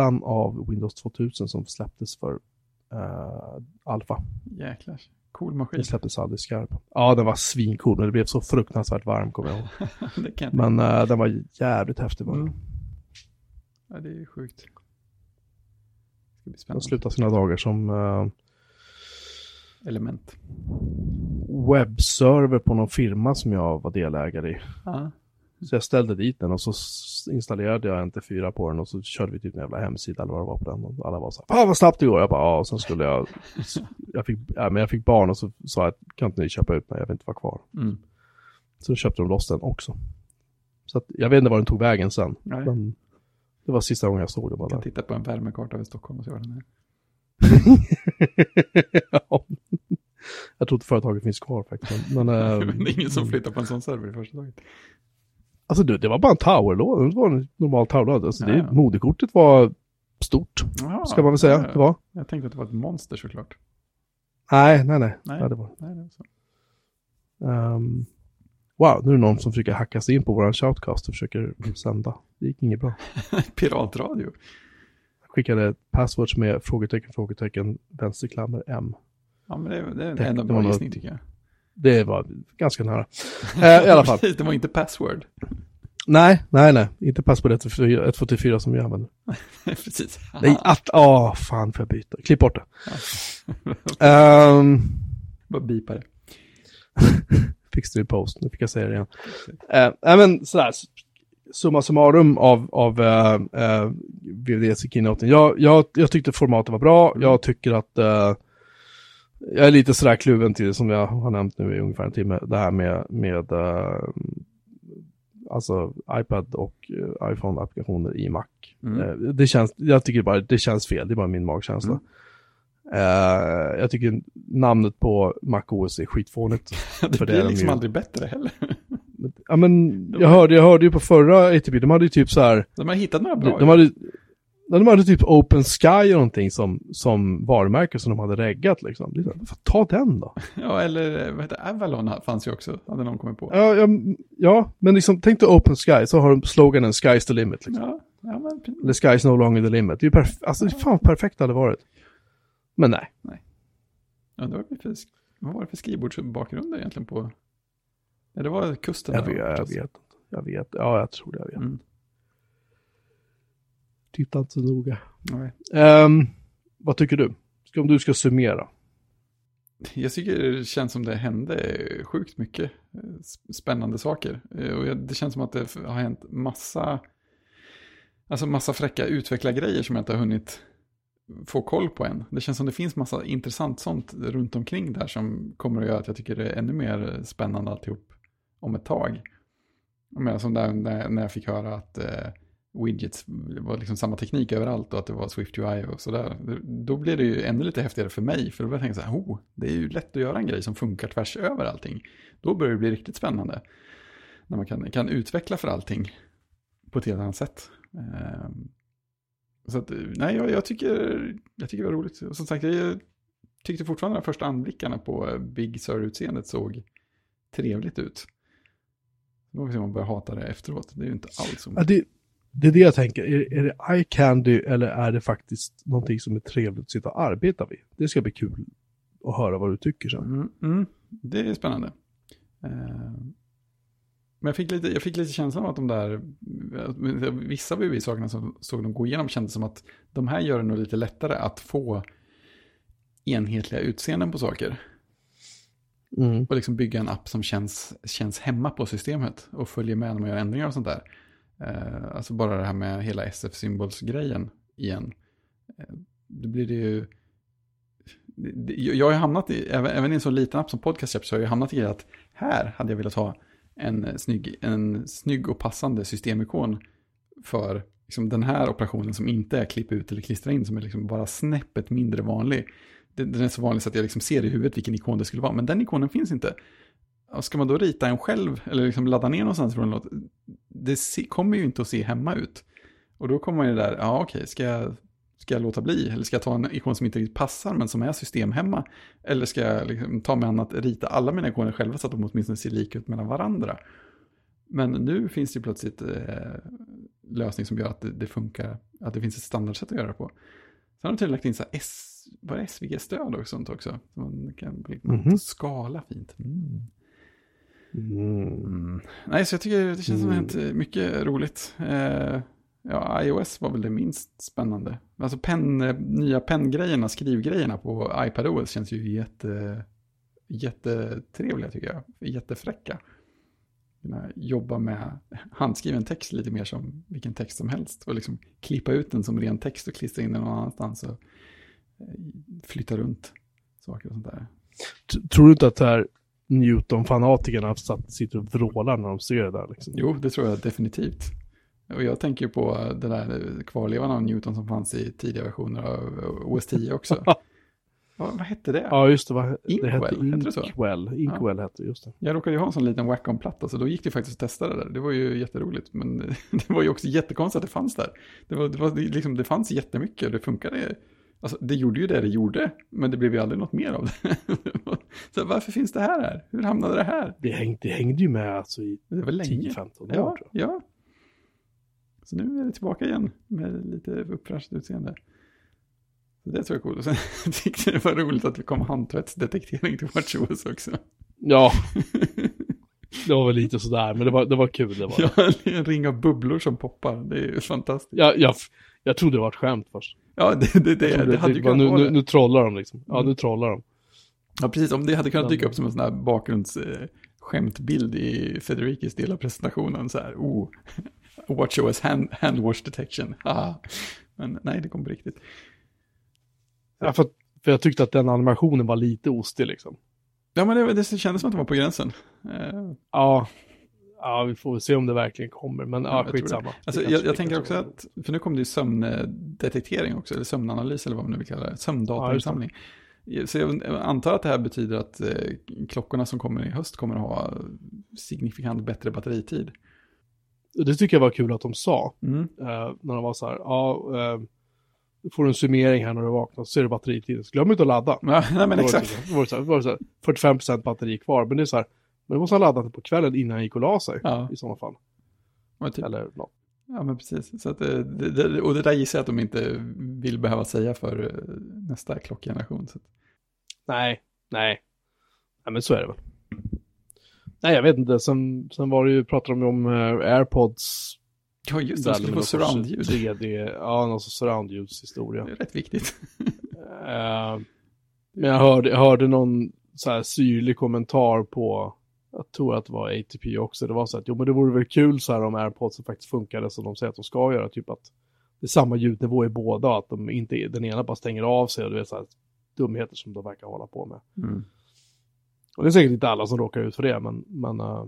betan av Windows 2000 som släpptes för uh, Alpha. Jäklars, cool maskin. Den släpptes aldrig skarp. Ja, den var svincool, men det blev så fruktansvärt varm kommer jag ihåg. det kan jag Men uh, den var jävligt häftig. Mm. Ja, det är sjukt. Det ska bli Den slutade sina dagar som uh, Element. webbserver på någon firma som jag var delägare i. Ja. Så jag ställde dit den och så installerade jag NT4 på den och så körde vi typ en jävla hemsida eller vad det var på den. Och alla var så här, fan vad snabbt det går. Jag bara, ja, och sen skulle jag, jag fick, ja, men jag fick barn och så sa jag, kan inte ni köpa ut mig, jag vill inte vara kvar. Mm. Så köpte de loss den också. Så att, jag vet inte var den tog vägen sen. Men det var sista gången jag såg den bara Jag kan titta på en värmekarta över Stockholm och se vad den är. ja. Jag tror inte företaget finns kvar faktiskt. Men, men, det är ingen som flyttar på en sån server i första taget. Alltså det, det var bara en towerlåda, det var en normal towerlåda. Alltså, Ja, det, ja. moderkortet var stort, Jaha, ska man väl säga. ja. Det var. Jag tänkte att det var ett monster såklart. Nej, nej, nej. Nej. Ja, det var. Nej, det är så. Ehm, wow, nu är det någon som försöker hacka sig in på våran shoutcast och försöker sända. Det gick inget bra. Piratradio. Jag skickade passwords med frågetecken, frågetecken, vänsterklammer M. Ja, men det, det är ändå en det bra var gissning tycker jag. Det var ganska nära. Eh, I alla fall. Precis, det var inte password. Nej, nej, nej. Inte password 144 144 som jag använder. Precis. Nej, att, åh, fan får jag byta. Klipp bort det. Ehm, Bara bipa det. fix det i post, nu fick jag säga det igen. Uh, nej men sådär, summa summarum av, av uh, uh, VVDC keynoten. Jag, jag, jag tyckte formatet var bra, Mm. jag tycker att uh, jag är lite sådär kluven till det som jag har nämnt nu i ungefär en timme, det här med, med uh, alltså iPad och uh, iPhone-applikationer i Mac. Mm. Eh, det känns, jag tycker bara, det känns fel, det är bara min magkänsla. Mm. Eh, jag tycker namnet på Mac OS är skitfånigt. Det För det är blir de liksom ju. aldrig bättre heller. Ja men jag hörde, jag hörde ju på förra ATP, de hade ju typ så här, De har hittat några bra. de, de hade, de hade typ Open Sky och någonting som, som varumärke som de hade reggat liksom. Det Ta den då. Ja, eller vad heter Avalon fanns ju också, hade någon kommit på. Ja, ja, ja men liksom tänk dig Open Sky så har de sloganen Sky's the limit liksom. Ja, ja men Eller Sky's no longer the limit. Det är ju perfekt, alltså är fan perfekt hade varit. Men nej. undrar vad, det är för, vad var det för skrivbordsbakgrunder egentligen på... Ja, det var kusten. Jag vet, jag vet. Jag vet. Ja, jag tror det. Jag vet. Mm. Titta inte så noga. Nej. Ehm, vad tycker du? Om du ska summera. Jag tycker det känns som det hände sjukt mycket eh, sp- spännande saker. Eh, Och det känns som att det har hänt massa, alltså massa fräcka utvecklargrejer som jag inte har hunnit få koll på än. Det känns som det finns massa intressant sånt runt omkring där som kommer att göra att jag tycker det är ännu mer spännande alltihop om ett tag. Menar, som där när, när jag fick höra att widgets, widgets var liksom samma teknik överallt och att det var Swift UI och sådär. Då blir det ju ännu lite häftigare för mig. För då börjar jag tänka så här, oh, det är ju lätt att göra en grej som funkar tvärs över allting. Då börjar det bli riktigt spännande. När man kan, kan utveckla för allting på ett helt annat sätt. Ehm, så att, nej, jag, jag, tycker, jag tycker det var roligt. Och som sagt, jag tyckte fortfarande de första anblickarna på Big Sur-utseendet såg trevligt ut. Då får vi se om man börjar hata det efteråt. Det är ju inte alls så Ja, det, det är det jag tänker. Är, är det eye candy eller är det faktiskt någonting som är trevligt att sitta och arbeta vid? Det ska bli kul att höra vad du tycker sen. Mm, mm, det är spännande. Eh, men jag fick, lite, jag fick lite känslan av att de där, vissa av sakerna som såg dem gå igenom kändes som att de här gör det nog lite lättare att få enhetliga utseenden på saker. Mm. Och liksom bygga en app som känns, känns hemma på systemet och följer med när man gör ändringar och sånt där. Eh, alltså bara det här med hela SF-symbols-grejen igen. Eh, då blir det ju... det- Jag har ju hamnat i, även, även i en så liten app som Podcast så har jag hamnat i att här hade jag velat ha en snygg, en snygg och passande systemikon för liksom den här operationen som inte är klipp ut eller klistra in, som är liksom bara snäppet mindre vanlig. Den den är så vanlig så att jag liksom ser i huvudet vilken ikon det skulle vara, men den ikonen finns inte. Ska man då rita en själv, eller liksom ladda ner någonstans från något, det kommer ju inte att se hemma ut. Och då kommer man ju där, ja okej, ska jag, ska jag låta bli? Eller ska jag ta en ikon som inte riktigt passar, men som är systemhemma? Eller ska jag liksom ta mig an att rita alla mina ikoner själva så att de åtminstone ser lika ut mellan varandra? Men nu finns det plötsligt eh, lösning som gör att det, det funkar, att det finns ett standardsätt att göra det på. Sen har de tydligen lagt in så här S, var det SVG-stöd och sånt också. Så man kan Mhm. skala fint. Mm. Mm. Mm. Nej, så jag tycker det känns som Mm. att hänt mycket roligt. Eh, ja, iOS var väl det minst spännande. Alltså pen, eh, nya penngrejerna, skrivgrejerna på iPadOS känns ju jätte, jättetrevliga tycker jag. Jättefräcka. Jobba med handskriven text lite mer som vilken text som helst. Och liksom klippa ut den som ren text och klistra in den någon annanstans. Och eh, flytta runt saker och sånt där. Tror du inte att det här Newton-fanatikerna sitter och vrålar när de ser det där? Liksom? Jo, det tror jag definitivt. Och jag tänker på det där kvarlevan av Newton som fanns i tidiga versioner av OS 10 också. vad, vad hette det? Ja, just det. Vad, Inkwell, det hette hette det så? Inkwell. Inkwell hette det, just det. Jag råkade ju ha en sån liten Wacom-platta, så då gick det faktiskt att testa det där. Det var ju jätteroligt, men det var ju också jättekonstigt att det fanns där. Det, var, det, var, liksom, det fanns jättemycket och det funkade. Alltså, det gjorde ju det det gjorde, men det blev ju aldrig något mer av det. så varför finns det här här? Hur hamnade det här? Det hängde, det hängde ju med alltså i Det var länge. 10-15 år Ja, ja. Så nu är det tillbaka igen med lite uppfräscht utseende. Så det tror jag är coolt. Och sen tyckte jag det var roligt att det kom handtvättsdetektering till WatchOS också. Ja, det var väl lite sådär, men det var, det var kul. Det var. Ja. Ja, en ring av bubblor som poppar. Det är ju fantastiskt. Jag, jag, jag trodde det var ett skämt först. Ja, det, det, det, det, hade ju kunnat nu, nu, nu trollar de liksom. Ja, Mm. nu trollar de. Ja, precis. Om det hade kunnat dyka upp som en sån här bakgrunds eh, i Federikis del av presentationen. Så här, oh, WatchOS hand, handwash detection. Haha. Men nej, det kom på riktigt. Ja, för, för jag tyckte att den animationen var lite ostig liksom. Ja, men det, det kändes som att det var på gränsen. Eh, Ja, ja vi får se om det verkligen kommer, men Ja, ja, skitsamma. Alltså, Det jag, jag det tänker också att, för nu kommer det ju sömndetektering också, eller sömnanalys eller vad man nu vill kalla det, sömndatainsamling. Så jag antar att det här betyder att eh, klockorna som kommer i höst kommer att ha signifikant bättre batteritid. Det tycker jag var kul att de sa. Mm. eh, när de var så här, ja, du får en summering här när du vaknar, så ser du batteritiden. Så glöm inte att ladda. Ja, nej men det exakt. var det så här, var det så här, 45% batteri kvar, men det är så här, men du måste ha laddat det på kvällen innan han gick och la sig. Ja, I sådana fall. typ, Eller något. ja, men precis. Så att, det, det, det, och det där gissar jag att de inte vill behöva säga för eh, nästa klockgeneration. Så. Nej, nej. Nej, men så är det väl. Nej, jag vet inte. Sen, sen var det ju, pratade de om eh, airpods. Ja, just det, de skulle få surroundljud. 3D, ja, någon sorts surroundljudshistoria. Det är rätt viktigt. Eh, men jag hörde, jag hörde någon så här syrlig kommentar på, jag tror att det var ATP också, det var så att jo men det vore väl kul så här om airpods faktiskt funkade som de säger att de ska göra, typ att det är samma ljudnivå i båda, att de inte, den ena bara stänger av sig och du vet så här dumheter som de verkar hålla på med. Mm. Och det är säkert inte alla som råkar ut för det, men, men uh,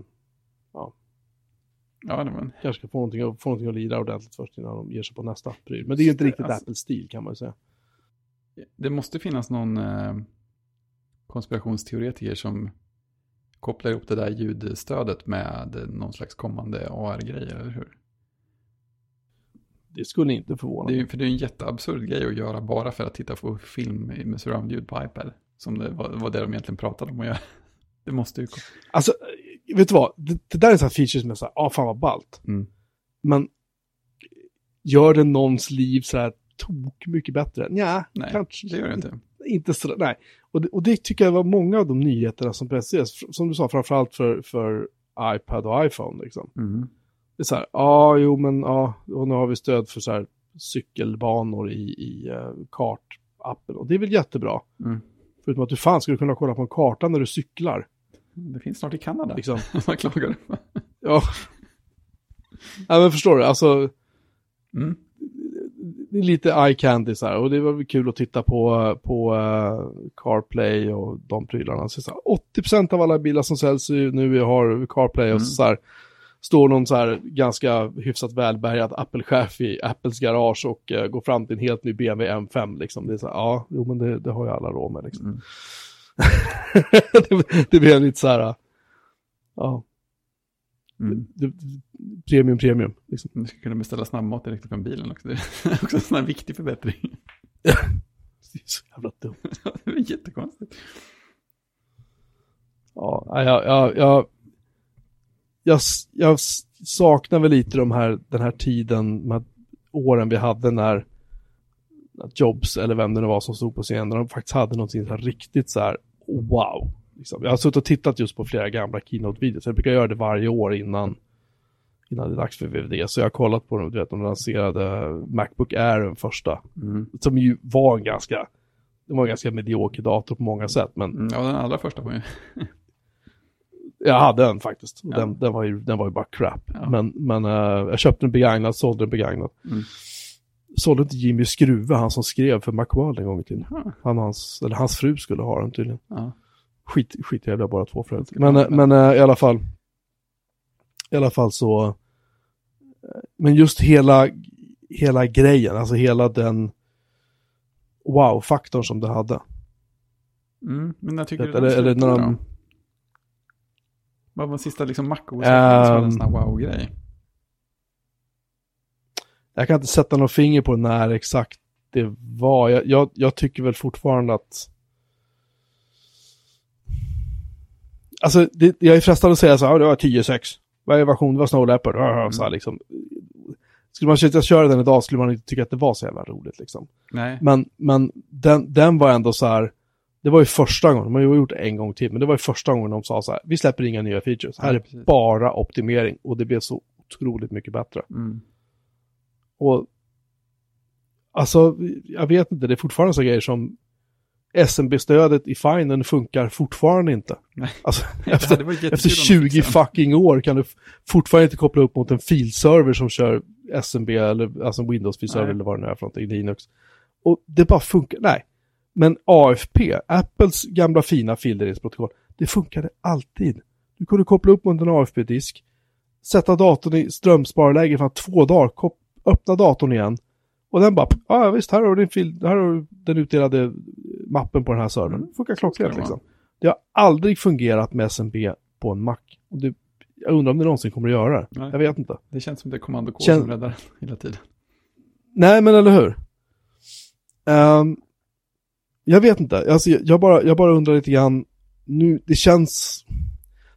Ja, det var en kanske ska få någonting, få någonting att lida ordentligt först innan de ger sig på nästa pryl. Men det är ju inte riktigt Alltså- Apple-stil kan man ju säga. Det måste finnas någon eh, konspirationsteoretiker som kopplar ihop det där ljudstödet med någon slags kommande AR-grej, eller hur? Det skulle inte förvåna Det är, mig. för det är en jätteabsurd grej att göra bara för att titta på film med surroundljud på iPad. Som det var, var det de egentligen pratade om att göra. Det måste ju... Alltså, vet du vad? Det, det där är en sån här feature som är så här, ah fan vad ballt. Mm. Men gör det någons liv så här tok mycket bättre? Nja, Nej, kanske det gör det inte. Inte så, nej. Och det, och det tycker jag var många av de nyheterna som presenteras, fr- som du sa, framförallt för, för iPad och iPhone liksom. Mm. Det är så här, ja, ah, jo men ja, och nu har vi stöd för så här cykelbanor i, i uh, kartappen. Och det är väl jättebra. Mm. Förutom att du fan skulle kunna kolla på en karta när du cyklar. Det finns snart i Kanada. Liksom. Man klagar. Ja. ja, men förstår du, alltså Mm. Lite eye candy så här och det var väl kul att titta på, på uh, CarPlay och de prylarna. Så så här, 80% av alla bilar som säljs nu har CarPlay och Mm. så här står någon så här ganska hyfsat välbärgad Apple-chef i Apples garage och uh, går fram till en helt ny BMW M5 liksom. Det är så här, ja, jo men det, det har ju alla råd med liksom. Mm. det, det blir lite så här, ja, Mm. det, det, premium, premium. Liksom. Du ska kunna beställa snabbmat direkt från bilen också. Det är också en sån här viktig förbättring. Det är så jävla dumt. det är jättekonstigt. Ja, jag, jag, jag, jag, jag saknar väl lite de här, den här tiden, de här åren vi hade när Jobs, eller vem det nu var som stod på scenen, de faktiskt hade någonting så här riktigt så här, wow. Liksom. Jag har suttit och tittat just på flera gamla keynote-videos, jag brukar göra det varje år innan, innan det är dags för VVD, så jag har kollat på dem, du vet, de lanserade Macbook Air, den första, Mm. som ju var en ganska, det var en ganska medioker dator på många sätt, men Mm, Ja, den allra första var ju... Jag hade en faktiskt. Ja. Den, den, var ju, den var ju bara crap. Ja. Men, men eh, jag köpte den begagnad, sålde den begagnad. Mm. Sålde inte Jimmy Skruve, han som skrev för Macworld en gång i tiden. Jaha. Han hans, eller hans fru skulle ha den tydligen. Ja. Skit, skitjävliga båda två för övrigt. Men, eh, men eh, i alla fall. I alla fall så. Men just hela, hela grejen, alltså hela den wow-faktorn som det hade. Mm. Men jag tycker Eller- du de eller när de-? Vad var sista liksom mac som hade en Ehm. sån här wow-grej? Jag kan inte sätta något finger på när exakt det var. Jag, jag, jag tycker väl fortfarande att... Alltså, det, jag är frestad att säga så här, ja, det var 10-6. Varje version, var Snow Leopard. Mm. Så här, liksom. Skulle man sitta och köra den idag skulle man inte tycka att det var så jävla roligt. Liksom. Nej. Men, men den, den var ändå så här, det var ju första gången, de har ju gjort det en gång till, men det var ju första gången de sa så här, vi släpper inga nya features, här är bara optimering och det blev så otroligt mycket bättre. Mm. Och alltså, jag vet inte, det är fortfarande så grejer som SMB-stödet i Finen funkar fortfarande inte. Nej. Alltså, efter, efter om de 20 fixade. fucking år kan du fortfarande inte koppla upp mot en filserver som kör SMB eller alltså en Windows-filserver eller vad det nu är för någonting, Linux. Och det bara funkar, nej. Men AFP, Apples gamla fina fildelningsprotokoll, det funkade alltid. Du kunde koppla upp mot en AFP-disk, sätta datorn i strömsparläge för två dagar, öppna datorn igen och den bara, ja visst, här har du din fil, här har du den utdelade mappen på den här servern. Mm. Det funkar klockrent liksom. Det har aldrig fungerat med SMB på en Mac. Och det, jag undrar om det någonsin kommer att göra det. Nej. Jag vet inte. Det känns som det är kommandokod Känn- som räddar hela tiden. Nej, men eller hur? Ehm, jag vet inte. Alltså, jag, bara, jag bara undrar lite grann. Nu, det känns...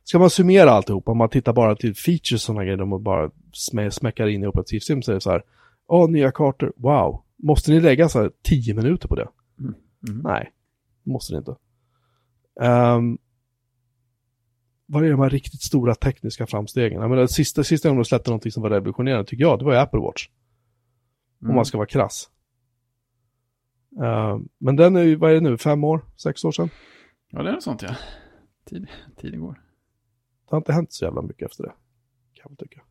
Ska man summera alltihop, om man tittar bara till features och sådana grejer, och bara smä, smäckar in i operativsystem så är det så här. Åh, nya kartor, wow. Måste ni lägga så här tio minuter på det? Mm. Nej, måste det inte. Um, vad är de här riktigt stora tekniska framstegen? Jag menar, sista, sista gången de släppte någonting som var revolutionerande tycker jag, det var ju Apple Watch. Mm. Om man ska vara krass. Ehm, men den är ju, vad är det nu, fem år, sex år sedan? Ja, det är något sånt ja. Tid, tiden går. Det har inte hänt så jävla mycket efter det. Kan man tycka.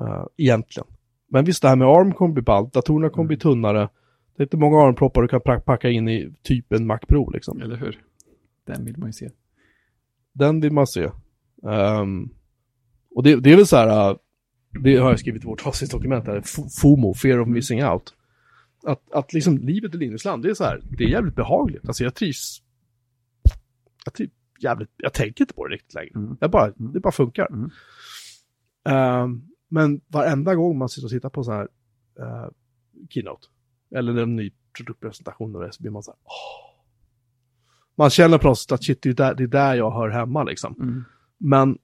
Uh, egentligen. Men visst, det här med ARM kommer bli ballt, datorerna kommer bli tunnare. Det är inte många ARM-proppar du kan packa in i typ en Mac Pro liksom. Eller hur? Den vill man ju se. Den vill man se. Ehm, och det, det är väl så här, uh, det har jag skrivit i vårt avsnittsdokument här, FOMO, Fear of Missing Out. Att, att liksom livet i Linusland, det är så här, det är jävligt behagligt. Alltså jag trivs, jag trivs jävligt, jag tänker inte på det riktigt längre. Mm. Jag bara, Mm. det bara funkar. Mm. Ehm, men varenda gång man sitter och tittar på så här uh, keynote, eller en ny produktpresentation och så blir man så här, åh. Man känner på något sätt att shit, det är där, det är där jag hör hemma liksom. Mm. Men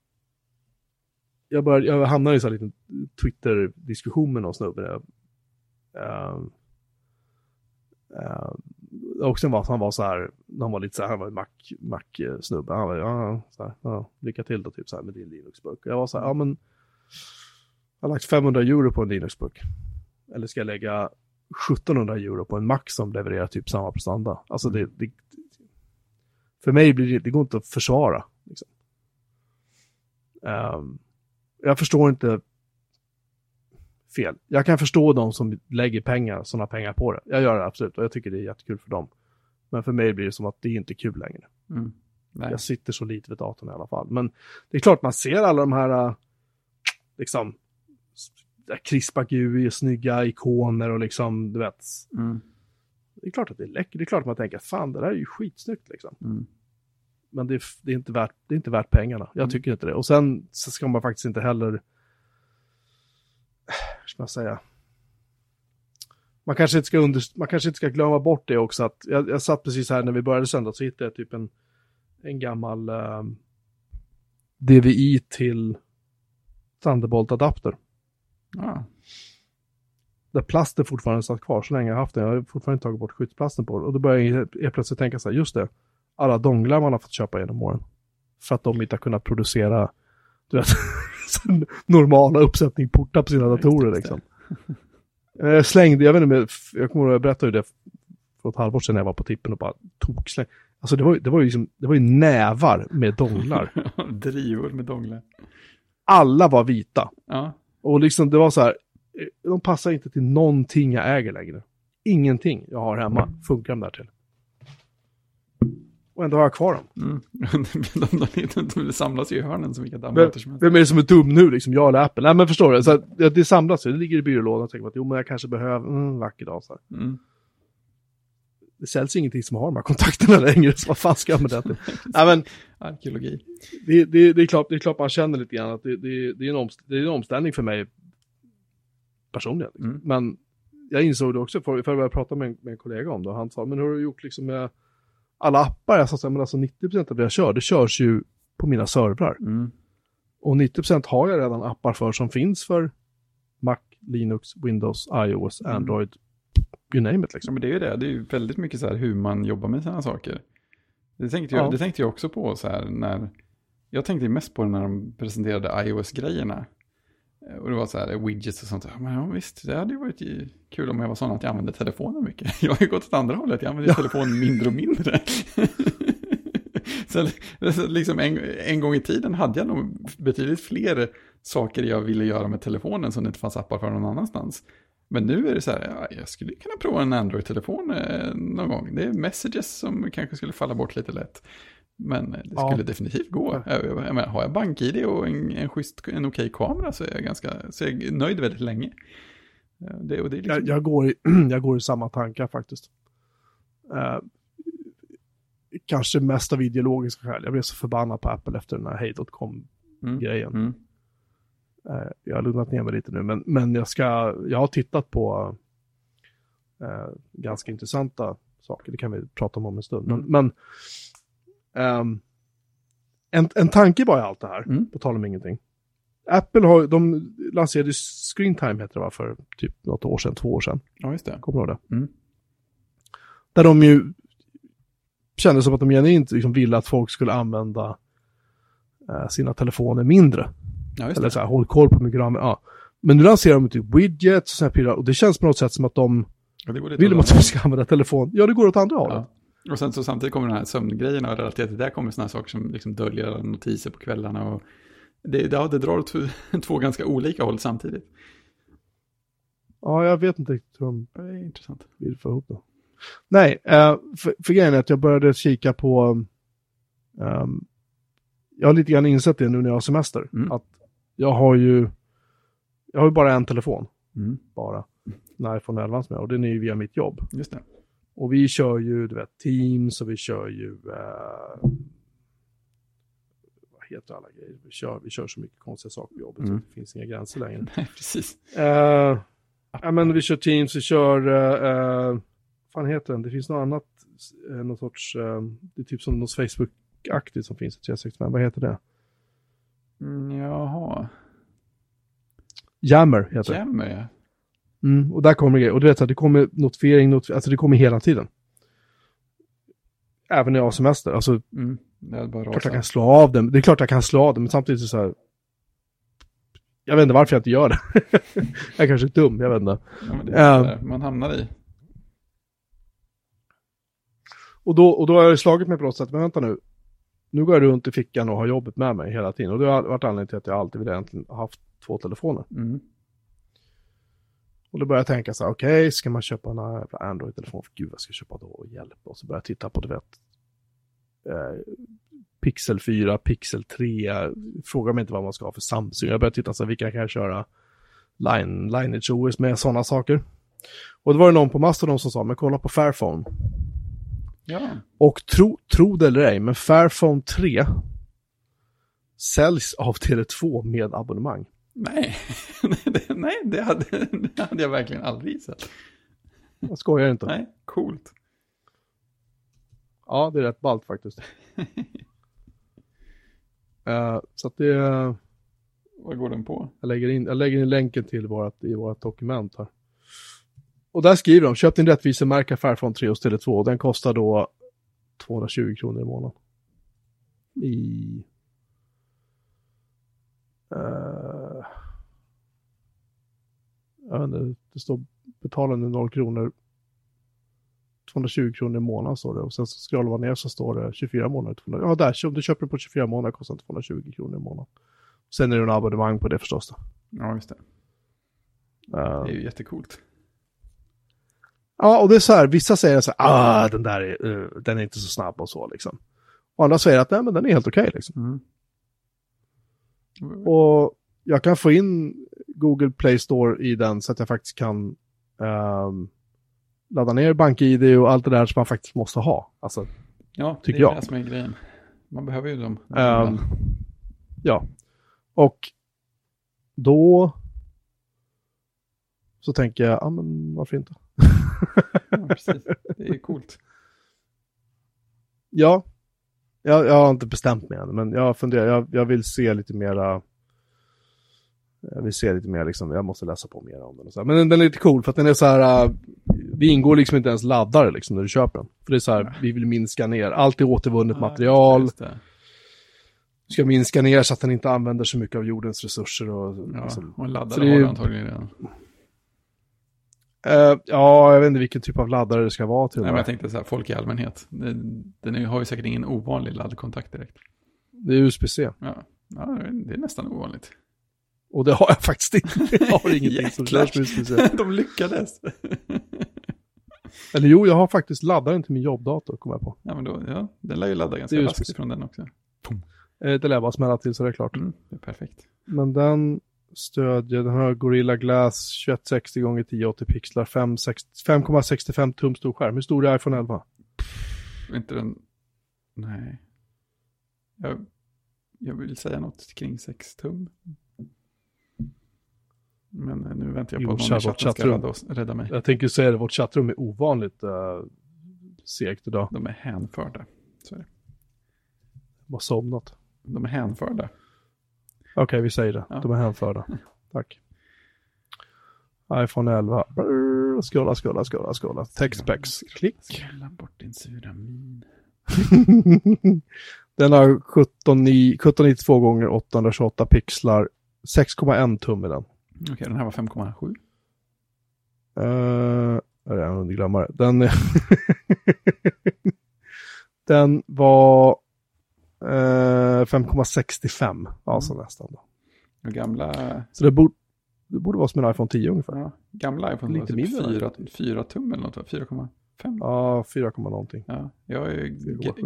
jag, började, jag hamnade i så här liten Twitter-diskussion med någon snubbe. Uh, uh, också var, han var så här, han var lite så här, han var en Mac, Mac-snubbe. Han var, ja, så här, ja, lycka till då, typ så här med din Linux-burk. Jag var så här, ja men, jag har lagt 500 euro på en Linux-burk. Eller ska jag lägga 1700 euro på en Mac som levererar typ samma prestanda? Alltså det, det för mig blir det, det går inte att försvara. Liksom. Ehm, jag förstår inte fel. Jag kan förstå de som lägger pengar, sådana pengar på det. Jag gör det absolut och jag tycker det är jättekul för dem. Men för mig blir det som att det är inte kul längre. Mm. Jag sitter så lite vid datorn i alla fall. Men det är klart man ser alla de här, äh, liksom, krispa GUI, snygga ikoner och liksom, du vet. Mm. Det är klart att det är läckert. Det är klart att man tänker, fan det där är ju skitsnyggt liksom. Mm. Men det är, det är, inte, värt, det är inte värt pengarna. Jag Mm. tycker inte det. Och sen så ska man faktiskt inte heller, hur ska man säga, man kanske inte ska, under, man kanske inte ska glömma bort det också att jag, jag satt precis här när vi började söndag så hittade jag typ en, en gammal ehm, DVI till Thunderbolt-adapter. Ja. Där plasten fortfarande satt kvar så länge jag haft den. Jag har fortfarande inte tagit bort skyddsplasten på den. Och då började jag helt- plötsligt tänka så här, just det, alla donglar man har fått köpa genom åren. För att de inte har kunnat producera du vet, normala uppsättning portar på sina datorer liksom. Jag slängde, jag vet inte, jag kommer ihåg, jag berättade det för ett halvår sedan när jag var på tippen och bara tog släng. Alltså det var, det var ju liksom, det var ju nävar med donglar. Drivor med donglar. Alla var vita. Ja. Och liksom det var så här, eh, de passar inte till någonting jag äger längre. Ingenting jag har hemma funkar de där till. Och ändå har jag kvar dem. Mm. de, de, samlas ju i hörnen som vilka Vem, dammråttor som helst. vem är det som är dum nu liksom? Jag eller Apple? Nej men förstår du? Så att, det, samlas ju, det ligger i byrålådan och tänker att jo men jag kanske behöver mm, en vacker dag. Så här. Mm. Det säljs ingenting som har de här kontakterna längre, så vad fan ska jag med det till? Nej men Arkeologi. det, det, det, är klart, det är klart man känner lite grann att det, det, det, är, en omst, det är en omställning för mig personligen. Mm. Men jag insåg det också, för, för jag började prata med en, med en kollega om det, och han sa, men hur har du gjort liksom med alla appar? Jag sa så här, men alltså 90% av det jag kör, det körs ju på mina servrar. Mm. Och 90% har jag redan appar för som finns för Mac, Linux, Windows, iOS, Mm. You name it Ja, liksom. men det är ju det. Det är ju väldigt mycket så här hur man jobbar med sina saker. Det tänkte jag, Ja. det tänkte jag också på så här när... Jag tänkte mest på det när de presenterade iOS-grejerna. Och det var så här widgets och sånt. Ja, Men ja, visst, det hade ju varit kul om jag var sån att jag använde telefonen mycket. Jag har ju gått åt andra hållet. Jag använder ju telefonen mindre och mindre. så så liksom en, en gång i tiden hade jag nog betydligt fler saker jag ville göra med telefonen som det inte fanns appar för någon annanstans. Men nu är det så här, ja, jag skulle kunna prova en Android-telefon eh, någon gång. Det är messages som kanske skulle falla bort lite lätt. Men det Ja. skulle definitivt gå. Jag, menar, har jag bank-id och en, en, schysst, en okej kamera så är jag ganska så är jag nöjd väldigt länge. Eh, Det, och det är liksom, Jag, jag, går i, jag går i samma tankar faktiskt. Eh, kanske mest av ideologiska skäl. Jag blev så förbannad på Apple efter den här Hey.com-grejen. mm, mm, jag har lugnat ner mig lite nu, men, men jag, ska, jag har tittat på eh, ganska intressanta saker. Det kan vi prata om om en stund. Men, Mm. men ehm, en, en tanke var i allt det här, Mm. på tal om ingenting. Apple har, de lanserade Screen Time heter det va, för typ något år sedan, två år sedan. ja, just det. Kommer du ihåg det? Mm. Där de ju kände som att de genuint liksom ville att folk skulle använda eh, sina telefoner mindre. Ja, Eller så här, håll koll på hur mycket de använder. Ja. Men nu lanserar de typ widgets och här prylar och det känns på något sätt som att de Ja, vill åt att vi ska använda telefon. Ja, det går åt andra hållet. Och sen så samtidigt kommer den här sömngrejerna och relaterat till det kommer sådana saker som liksom döljer notiser på kvällarna och det, ja, det drar åt två ganska olika håll samtidigt. Ja, jag vet inte riktigt hur de Det är intressant. vill få ihop det. Nej, eh, för, för grejen är att jag började kika på... ehm, jag har lite grann insett det nu när jag har semester. Mm. Att jag har ju... Jag har ju bara en telefon. Mm. Bara. En iPhone 11 som jag har, och den är ju via mitt jobb. Just det. Och vi kör ju, du vet, Teams och vi kör ju... Eh, vad heter alla grejer? Vi kör, vi kör så mycket konstiga saker på jobbet Mm. så det finns inga gränser längre. Nej, precis. Eh, ja, men vi kör Teams, vi kör... Uh, fan heter den? Det finns något annat, uh, någon sorts... eh, det är typ som något Facebook-aktigt som finns i 365. Vad heter det? Mm, jaha. Jammer heter det. Jammer, ja. Mm, och där kommer grejer. Och du vet, här, det kommer notifiering, notifiering, alltså det kommer hela tiden. Även när jag har semester. Alltså, Mm. Det är bara klart jag kan slå av den. Det är klart jag kan slå av den, men samtidigt så här... Jag vet inte varför jag inte gör det. jag är kanske är dum, jag vet inte. Ja, men det är där man hamnar i. Och då, och då har jag slagit mig på något sätt, men vänta nu. Nu går jag runt i fickan och har jobbet med mig hela tiden. Och det har varit anledningen till att jag alltid vill egentligen ha haft två telefoner. Mm. Och då började jag tänka så här, okej, ska man köpa en Android-telefon? Gud, vad ska jag köpa då? Hjälp. Och så började jag titta på, du vet, eh, Pixel 4, Pixel 3. Fråga mig inte vad man ska ha för Samsung. Jag började titta så här, vilka kan jag köra Line, Lineage OS med, sådana saker. Och då var det någon på Mastodon som sa, men kolla på Fairphone. Ja. Och tro, tro det eller ej, men Fairphone 3 säljs av Tele2 med abonnemang. Nej, nej det, hade, det hade jag verkligen aldrig sett. Jag skojar inte. Nej, coolt. Ja, det är rätt ballt faktiskt. Eh, så att det, Vad går den på? jag lägger in, jag lägger in länken till vårat, i vårt dokument här. Och där skriver de, köp din rättvisemärka Fairphone 3 hos Tele2 och den kostar då 220 kronor i månaden. I... Uh, jag vet inte, det står betala nu 0 kronor. 220 kronor i månaden står det och sen så scrollar man ner så står det 24 månader. 200, ja där, om du köper det på 24 månader kostar det 220 kronor i månaden. Sen är det en abonnemang på det förstås då. Ja, just det. Eh, Det är ju jättecoolt. Ja, och det är så här, vissa säger så här, ah, den där är, eh, den är inte så snabb och så liksom. Och andra säger att nej, men den är helt okej liksom. Mm. Och jag kan få in Google Play Store i den så att jag faktiskt kan ehm, ladda ner BankID och allt det där som man faktiskt måste ha. Alltså, Ja, tycker det är jag. det som är grejen. Man behöver ju dem. Ehm, ja. Och då så tänker jag, ja men varför inte? Ja, precis. Det är coolt. Ja, jag, jag har inte bestämt mig än, men jag funderar, jag, jag vill se lite mera, jag vill se lite mer liksom, jag måste läsa på mer om den och så här. Men den, den är lite cool för att den är så här, äh, det ingår liksom inte ens laddare liksom när du köper den. För det är så här, vi vill minska ner, allt är återvunnet material, Just det. ska minska ner så att den inte använder så mycket av jordens resurser och Ja, liksom, och Så laddare det har du antagligen redan. Eh, ja, jag vet inte vilken typ av laddare det ska vara till Nej, men jag tänkte så här, folk i allmänhet. Den är- har ju säkert ingen ovanlig laddkontakt direkt. Det är USB-C. Ja, ja det är nästan ovanligt. Och det har jag faktiskt inte. Jag har ingenting som körs med USB-C. De lyckades. Eller jo, jag har faktiskt laddaren till min jobbdator, kommer jag på. ja, men då, ja, den lär ju ladda ganska raskt från den också. Eh, det lär bara smälla till så det är klart. Mm, det är perfekt. Men den stödjer, den har Gorilla Glass 2160 x 1080 pixlar, 5 sex- 5,65 tum stor skärm. Hur stor är iPhone 11? Inte den... Nej. Jag, jag vill säga något kring 6 tum. Men eh, nu väntar jag på att vårt någon i chatten ska rädda, rädda mig. Jag tänker säga det, vårt chattrum är ovanligt uh, segt idag. De är hänförda. Så är det. De har somnat. De är hänförda. Okej, vi säger det. Ja. De är hänförda. Tack. iPhone 11. Brrr, Skrolla, scrolla, scrolla, scrolla. Textpex. Klick. Skrälla bort din sura min. Den har 17, i- 1792 gånger 828 pixlar. 6,1 tum i den. Okej, den här var 5,7. Uh, hunnit glömma det. Den, den var eh, 5,65. Alltså nästan. Då. Och gamla, Så det borde, det borde vara som en iPhone 10 ungefär. ja, gamla iPhone Lite typ mindre, 4, 4 tum eller något, va? 4,5. Ja, 4, någonting. Ja, jag har ju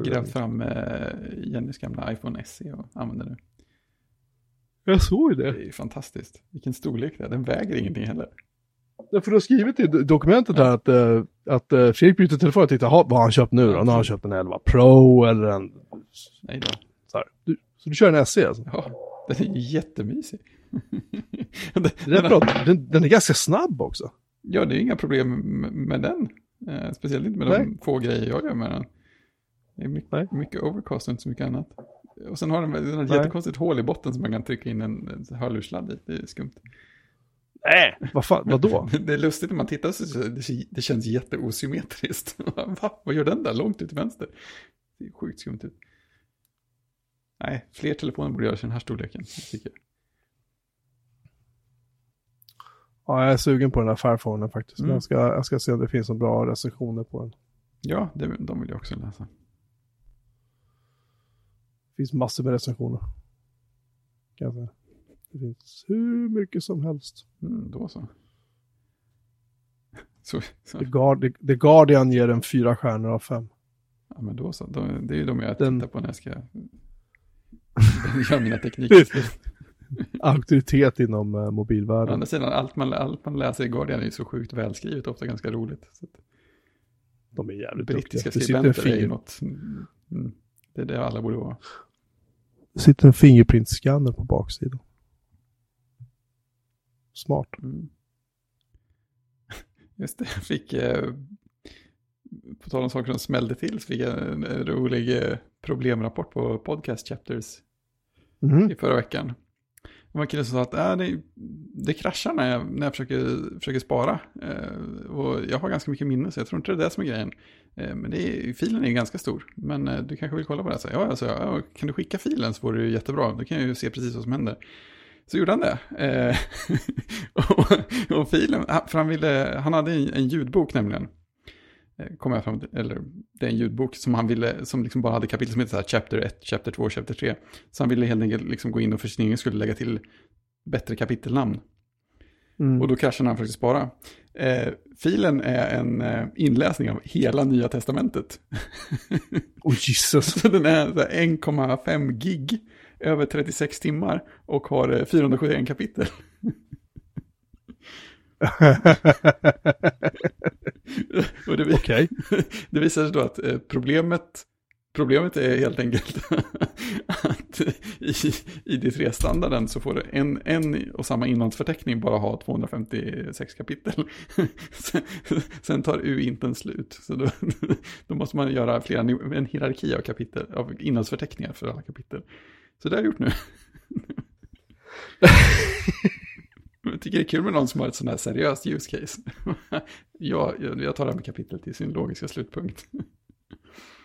grävt fram eh, Jennys gamla iPhone SE och använder nu. Jag såg ju Det det. är fantastiskt. Vilken storlek det är. Den väger ingenting heller. För du har skrivit i do- dokumentet där att, uh, att uh, Fredrik byter telefon. Tänkte, "Jaha, vad har han köpt nu då? Nu har han köpt en 11 Pro eller en... Nej då. Så, här. Du, så du kör en SE alltså? Ja, den är jättemysig. den, är bra. Den, den är ganska snabb också. Ja, det är inga problem med, med den. Eh, speciellt inte med Nej. de få grejer jag gör med den. Det är mycket, Nej. mycket overcast och inte så mycket annat. Och sen har den, den har ett Nej. jättekonstigt hål i botten som man kan trycka in en, en hörlurssladd i. Det är skumt. Nej. Vad fan, vadå? Det är lustigt när man tittar så det, det känns jätteosymmetriskt. Va? Vad gör den där långt ut till vänster? Det är sjukt skumt ut. Nej, fler telefoner borde göra den här storleken. Tycker jag. Ja, jag är sugen på den här Fairphonen faktiskt. Men Mm. jag, ska, jag ska se om det finns några bra recensioner på den. Ja, det, de vill jag också läsa. Det finns massor med recensioner. Kan jag säga. Det finns hur mycket som helst. Mm, då så. Så, så. The, Guardi- The Guardian ger den fyra stjärnor av fem. Ja, men då så. De, det är ju de jag Den- tittar på när jag ska göra mina teknikstudier. Auktoritet inom Å mobilvärlden. andra sidan, allt man, allt man läser i Guardian är ju så sjukt välskrivet, ofta ganska roligt. Så att De är jävligt brittiska duktiga. En, skribenter är ju något, mm, det är det alla borde vara. det sitter en fingerprintscanner på baksidan. Smart. Mm. Just det, jag fick, eh, på tal om saker som smällde till, så fick jag en rolig eh, problemrapport på Podcast Chapters Mhm. i förra veckan. Det var en kille som sa att äh, det, det kraschar när jag, när jag försöker, försöker spara. Eh, och jag har ganska mycket minne så jag tror inte det är det som är grejen. Eh, men det är, filen är ganska stor. Men eh, du kanske vill kolla på det? Så, ja, alltså, ja, kan du skicka filen så vore det jättebra. Då kan jag ju se precis vad som händer. Så gjorde han det. Eh, och, och filen, för han, ville, han hade en, en ljudbok nämligen. Eh, Kom jag fram till, eller det är en ljudbok som han ville, som liksom bara hade kapitel som heter så här, Chapter 1, Chapter 2, Chapter 3. Så han ville helt enkelt liksom gå in och för sin egen skulle lägga till bättre kapitelnamn. Mm. Och då kraschade han försökte spara. Eh, filen är en eh, inläsning av hela Nya Testamentet. Oh Jesus. Så den är så här 1,5 gig över 36 timmar och har eh, 471 kapitel. Och det, Okej. det visar sig då att eh, problemet, problemet är helt enkelt att i ID3-standarden så får en, en och samma innehållsförteckning bara ha 256 kapitel. Sen, tar U-inten slut. Så då, då måste man göra flera, en hierarki av, kapitel, av innehållsförteckningar för alla kapitel. Så det har jag gjort nu. Jag tycker det är kul med någon som har ett sånt här seriöst use case. jag, jag, jag tar det här med kapitel till sin logiska slutpunkt.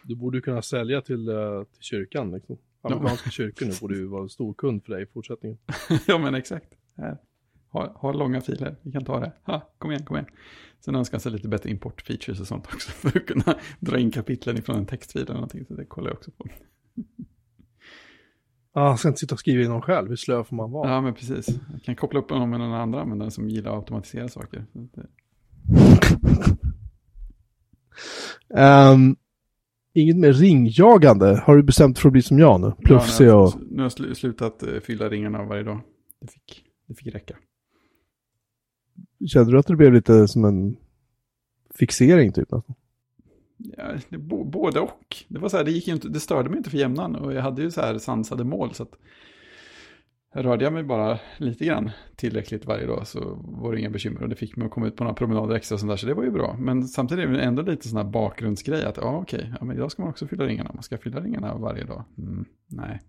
Du borde kunna sälja till, eh, till kyrkan. Liksom. Amerikanska kyrkor nu borde ju vara en stor kund för dig i fortsättningen. ja men exakt. Här. Ha, ha långa filer, vi kan ta det. Ha, kom igen, kom igen. Sen önskar han sig lite bättre import-features och sånt också. För att kunna dra in kapitlen ifrån en textfil eller någonting. Så det kollar jag också på. Ah, ska inte sitta och skriva in dem själv. Hur slö får man vara? Ja men precis. Jag kan koppla upp honom med någon andra användare som gillar att automatisera saker. Ehm, inget mer ringjagande. Har du bestämt för att bli som jag nu? Plufsig Ja, jag- Nu har jag slu- slutat eh, fylla ringarna varje dag. Det fick, det fick räcka. Kände du att det blev lite som en fixering typ? Ja, det, bo, både och. Det, var så här, det, gick ju inte, det störde mig inte för jämnan och jag hade ju så här sansade mål. Så att rörde jag mig bara lite grann tillräckligt varje dag så var det inga bekymmer. Och det fick mig att komma ut på några promenader extra och sånt där, så det var ju bra. Men samtidigt är det ändå lite sån här bakgrundsgrej att ja okej, ja, men idag ska man också fylla ringarna. Man ska fylla ringarna varje dag. Mm, nej.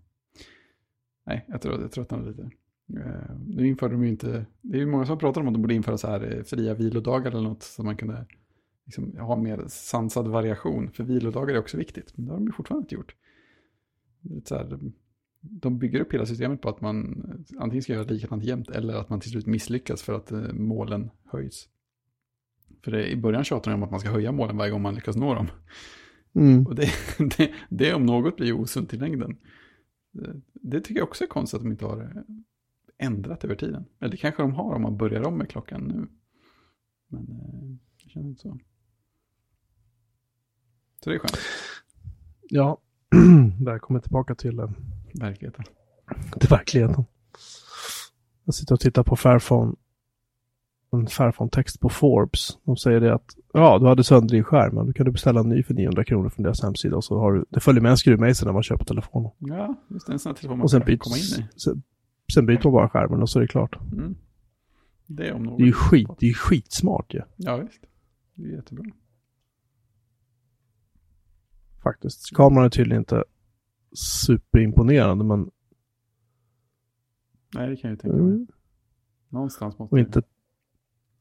Nej, jag tror, jag tröttnade lite. Eh, nu införde de ju inte, det är ju många som pratar om att de borde införa så här eh, fria vilodagar eller något så man kunde liksom ha mer sansad variation. För vilodagar är också viktigt, men det har de ju fortfarande inte gjort. Så här, de bygger upp hela systemet på att man antingen ska göra likadant jämt eller att man till slut misslyckas för att eh, målen höjs. För det, i början tjatar de om att man ska höja målen varje gång man lyckas nå dem. Mm. Och det, det, det om något blir osunt i längden. Det, det tycker jag också är konstigt att de inte har eh, ändrat över tiden. Eller det kanske de har om man börjar om med klockan nu. Men eh, det känns inte så. Så det är skönt, Ja, välkommen tillbaka till, eh, verkligheten. till verkligheten. Jag sitter och tittar på Fairphone. En Fairphone-text på Forbes. De säger det att ja, du hade sönder din skärm, men du kan du beställa en ny för 900 kronor från deras hemsida och så har du, det följer med en skruvmejsel när man köper telefonen. Ja, just det, en sån här telefon man Och sen kan komma in byts, i. sen, sen byter man bara skärmen och så är det klart. Mm. Det är om något. Det är ju skit, det är skitsmart ju, Ja, visst. Det är jättebra. Faktiskt. Kameran är tydligen inte superimponerande, men Nej, det kan jag ju tänka mig. mm, Någonstans måste och inte...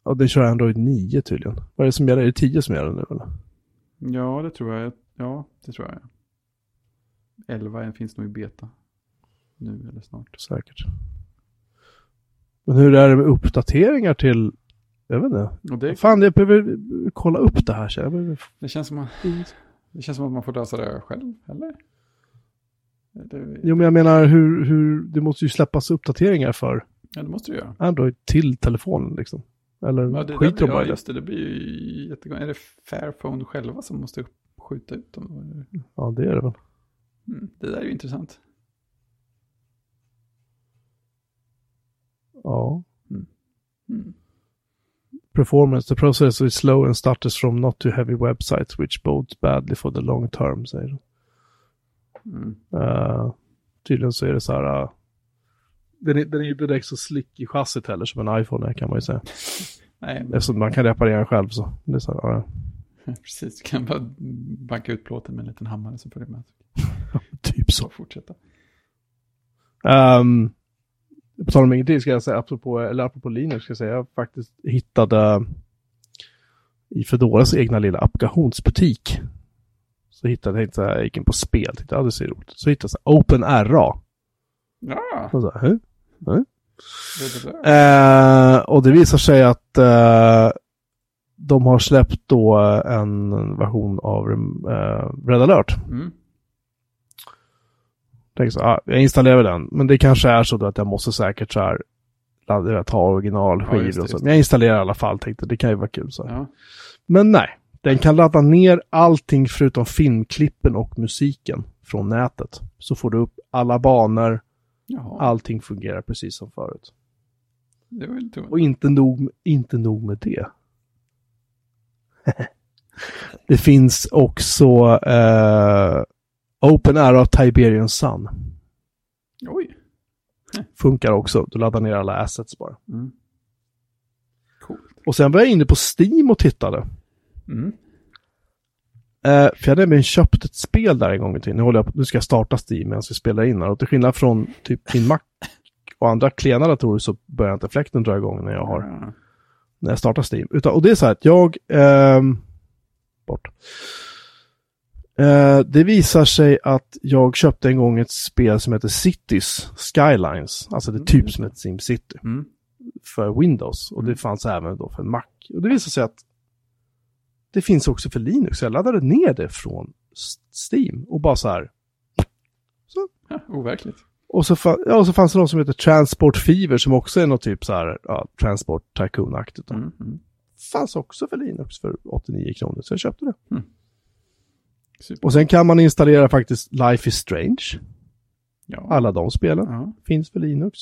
Ja, det kör Android 9 tydligen. Vad är det som gäller? Är det 10 som gäller nu eller? Ja, det tror jag. Ja, det tror jag. 11 finns nog i beta. Nu eller snart. Säkert. Men hur är det med uppdateringar till... Jag vet inte. Det, Fan, jag behöver kolla upp det här. Så jag behöver... det, känns som att, det känns som att man får lösa det själv, eller? Det, Jo, men jag menar hur, hur... Det måste ju släppas uppdateringar för ja, det måste du göra. Android till telefonen liksom. Eller Ja, det, skiter de bara just det. Det blir ju jättegång. Är det Fairphone själva som måste skjuta ut dem? Ja, det är det väl. Mm, det där är ju intressant. Ja. Mm. Performance, the process is slow and stutters from not too heavy websites which bodes badly for the long term, säger de. Mm. Uh, tydligen så är det så här. Uh, den är, den är ju inte direkt så slick i chassit heller som en iPhone är kan man ju säga. Nej, Eftersom man kan reparera själv så. Det är så här, uh, precis. Du kan bara banka ut plåten med en liten hammare så följer med. typ så. Så fortsätta. Um, på tal om ingenting ska jag säga, apropå, eller apropå Linux ska jag säga, jag faktiskt hittade i Fedoras egna lilla applikationsbutik. Så hittade jag, jag gick in på spel, tittade, ja det ser roligt Så hittade jag OpenRA. Ja, Och, så, "Hä? det, det, det. Eh, och det visar sig att eh, de har släppt då en version av eh, Red alert. Mm. Tänker så, ah, jag installerar den, men det kanske är så att jag måste säkert så här ladda, tar originalskivor Ja, och så. Men jag installerar i alla fall, tänkte det kan ju vara kul så. Ja. Men nej, den kan ladda ner allting förutom filmklippen och musiken från nätet. Så får du upp alla banor, Jaha, allting fungerar precis som förut. lite Och inte nog, inte nog med det. det finns också eh, Open Era Tiberian Sun. Oj. Funkar också. Du laddar ner alla assets bara. Mm. Och sen var jag inne på Steam och tittade. Mm. Eh, för jag hade nämligen köpt ett spel där en gång i tiden. Nu, håller jag på, nu ska jag starta Steam medan vi spelar in här. Och till skillnad från typ min Mac och andra klena datorer så börjar inte fläkten dra igång när jag har Ja. när jag startar Steam. Utan, och det är så här att jag... ehm, bort. Eh, det visar sig att jag köpte en gång ett spel som heter Cities Skylines. Alltså det är Mm, typ just som ett SimCity Mm. för Windows. Och Mm. det fanns även då för Mac. Och det visar sig att det finns också för Linux. Jag laddade ner det från Steam och bara så här. Ja, overkligt. Och så, ja, och så fanns det något som heter Transport Fever som också är något typ så här, ja, Transport Tycoon-aktigt. Mm. Mm. fanns också för Linux för 89 kronor, så jag köpte det. Super. Och sen kan man installera faktiskt Life is Strange. ja. Alla de spelen Ja, finns för Linux.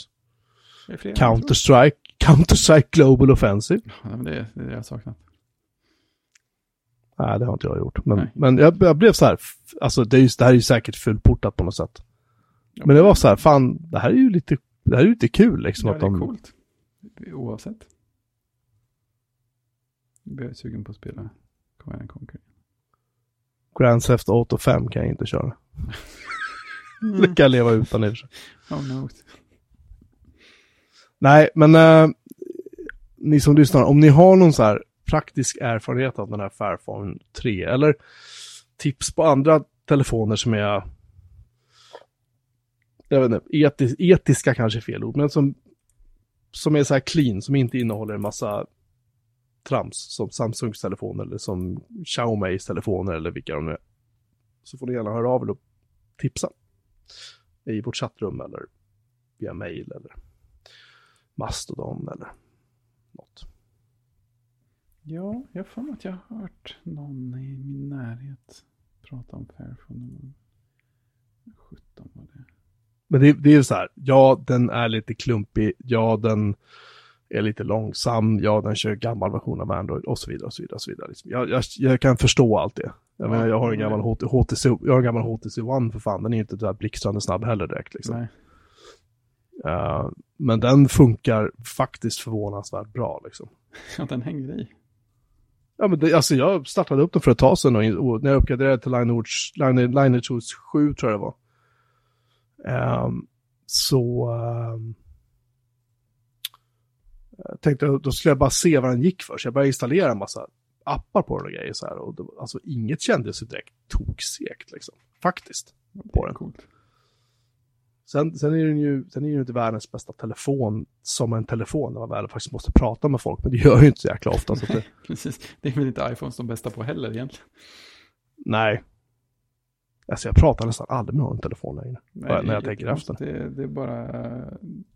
är. Counter-Strike, Counter-Strike Global Offensive. Ja, men det, det är det jag har saknat. Nej, det har inte jag gjort. Men, Nej. men jag, jag blev så här, alltså det, är ju, det här är ju säkert fullportat på något sätt. Ja, Men det var så här, fan, det här är ju lite, det här är ju lite kul liksom. Ja, att det är de, coolt. Oavsett. Nu blir jag sugen på att spela Command and Conquer. Grand Theft Auto 5 kan jag inte köra. Mm. Det kan jag leva utan i och för sig. Oh no. Nej, men eh, ni som lyssnar, om ni har någon så här praktisk erfarenhet av den här Fairphone 3 eller tips på andra telefoner som är jag vet inte, etis, etiska kanske är fel ord, men som, som är så här clean, som inte innehåller en massa trams som Samsungs telefoner eller som Xiaomi's telefoner eller vilka de nu är. Så får ni gärna höra av er och tipsa i vårt chattrum eller via mail eller Mastodon eller något. Ja, jag mig att jag har hört någon i min närhet prata om Fairphone någon gång. 17 var det. Men det, det är ju så här, ja den är lite klumpig, ja den är lite långsam, ja den kör gammal version av Android och så vidare och så vidare. Och så vidare. Liksom. Jag, jag, jag kan förstå allt det. Jag Ja, menar, jag har en gammal HT, HTC, jag har en gammal HTC One för fan, den är inte så här blixtrande snabb heller direkt liksom. Nej. Eh, men den funkar faktiskt förvånansvärt bra liksom. Ja, den hänger i. Ja, men det, alltså jag startade upp den för ett tag sedan och, och när jag uppgraderade till Lineage, Line, OS 7 tror jag det var. Ehm, så ehm, jag tänkte då skulle jag bara se vad den gick för. Så jag började installera en massa appar på den och grejer så här. Och det, alltså inget kändes ju direkt toksegt liksom. Faktiskt. På den. coolt. Sen, sen är den ju, sen är den ju inte världens bästa telefon som en telefon när man väl faktiskt måste prata med folk. Men det gör ju inte så jäkla ofta. Så det, Precis. Det är väl inte iPhones de bästa på heller egentligen. Nej. Alltså jag pratar nästan aldrig med någon i telefon längre. Nej, när jag det- tänker det- efter. Det, det är bara,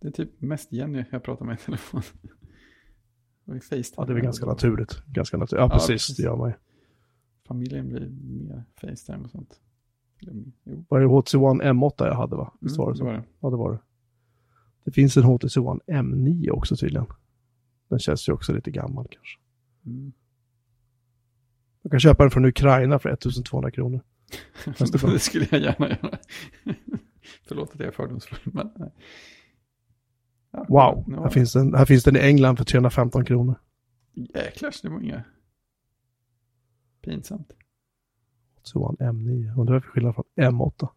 det är typ mest Jenny jag pratar med i telefon. Och i Facetime. Ja, det är väl ganska naturligt. Ganska naturligt. Ja, Ja, precis. precis. Det gör man ju. Familjen blir mer Facetime och sånt. Jo, Var det HTC One M8 jag hade va? Visst var det så? var det. Ja, det var det. Det finns en HTC One M9 också tydligen. Den känns ju också lite gammal kanske. Mm. Man kan köpa den från Ukraina för 1200 kronor. Det skulle jag gärna göra. Förlåt att jag är fördomsfull, men... Ja, Wow, här finns, den, här finns den i England för 315 kronor. Jäklars, det var inga... Pinsamt. One M9. Undrar varför skillnad från M8.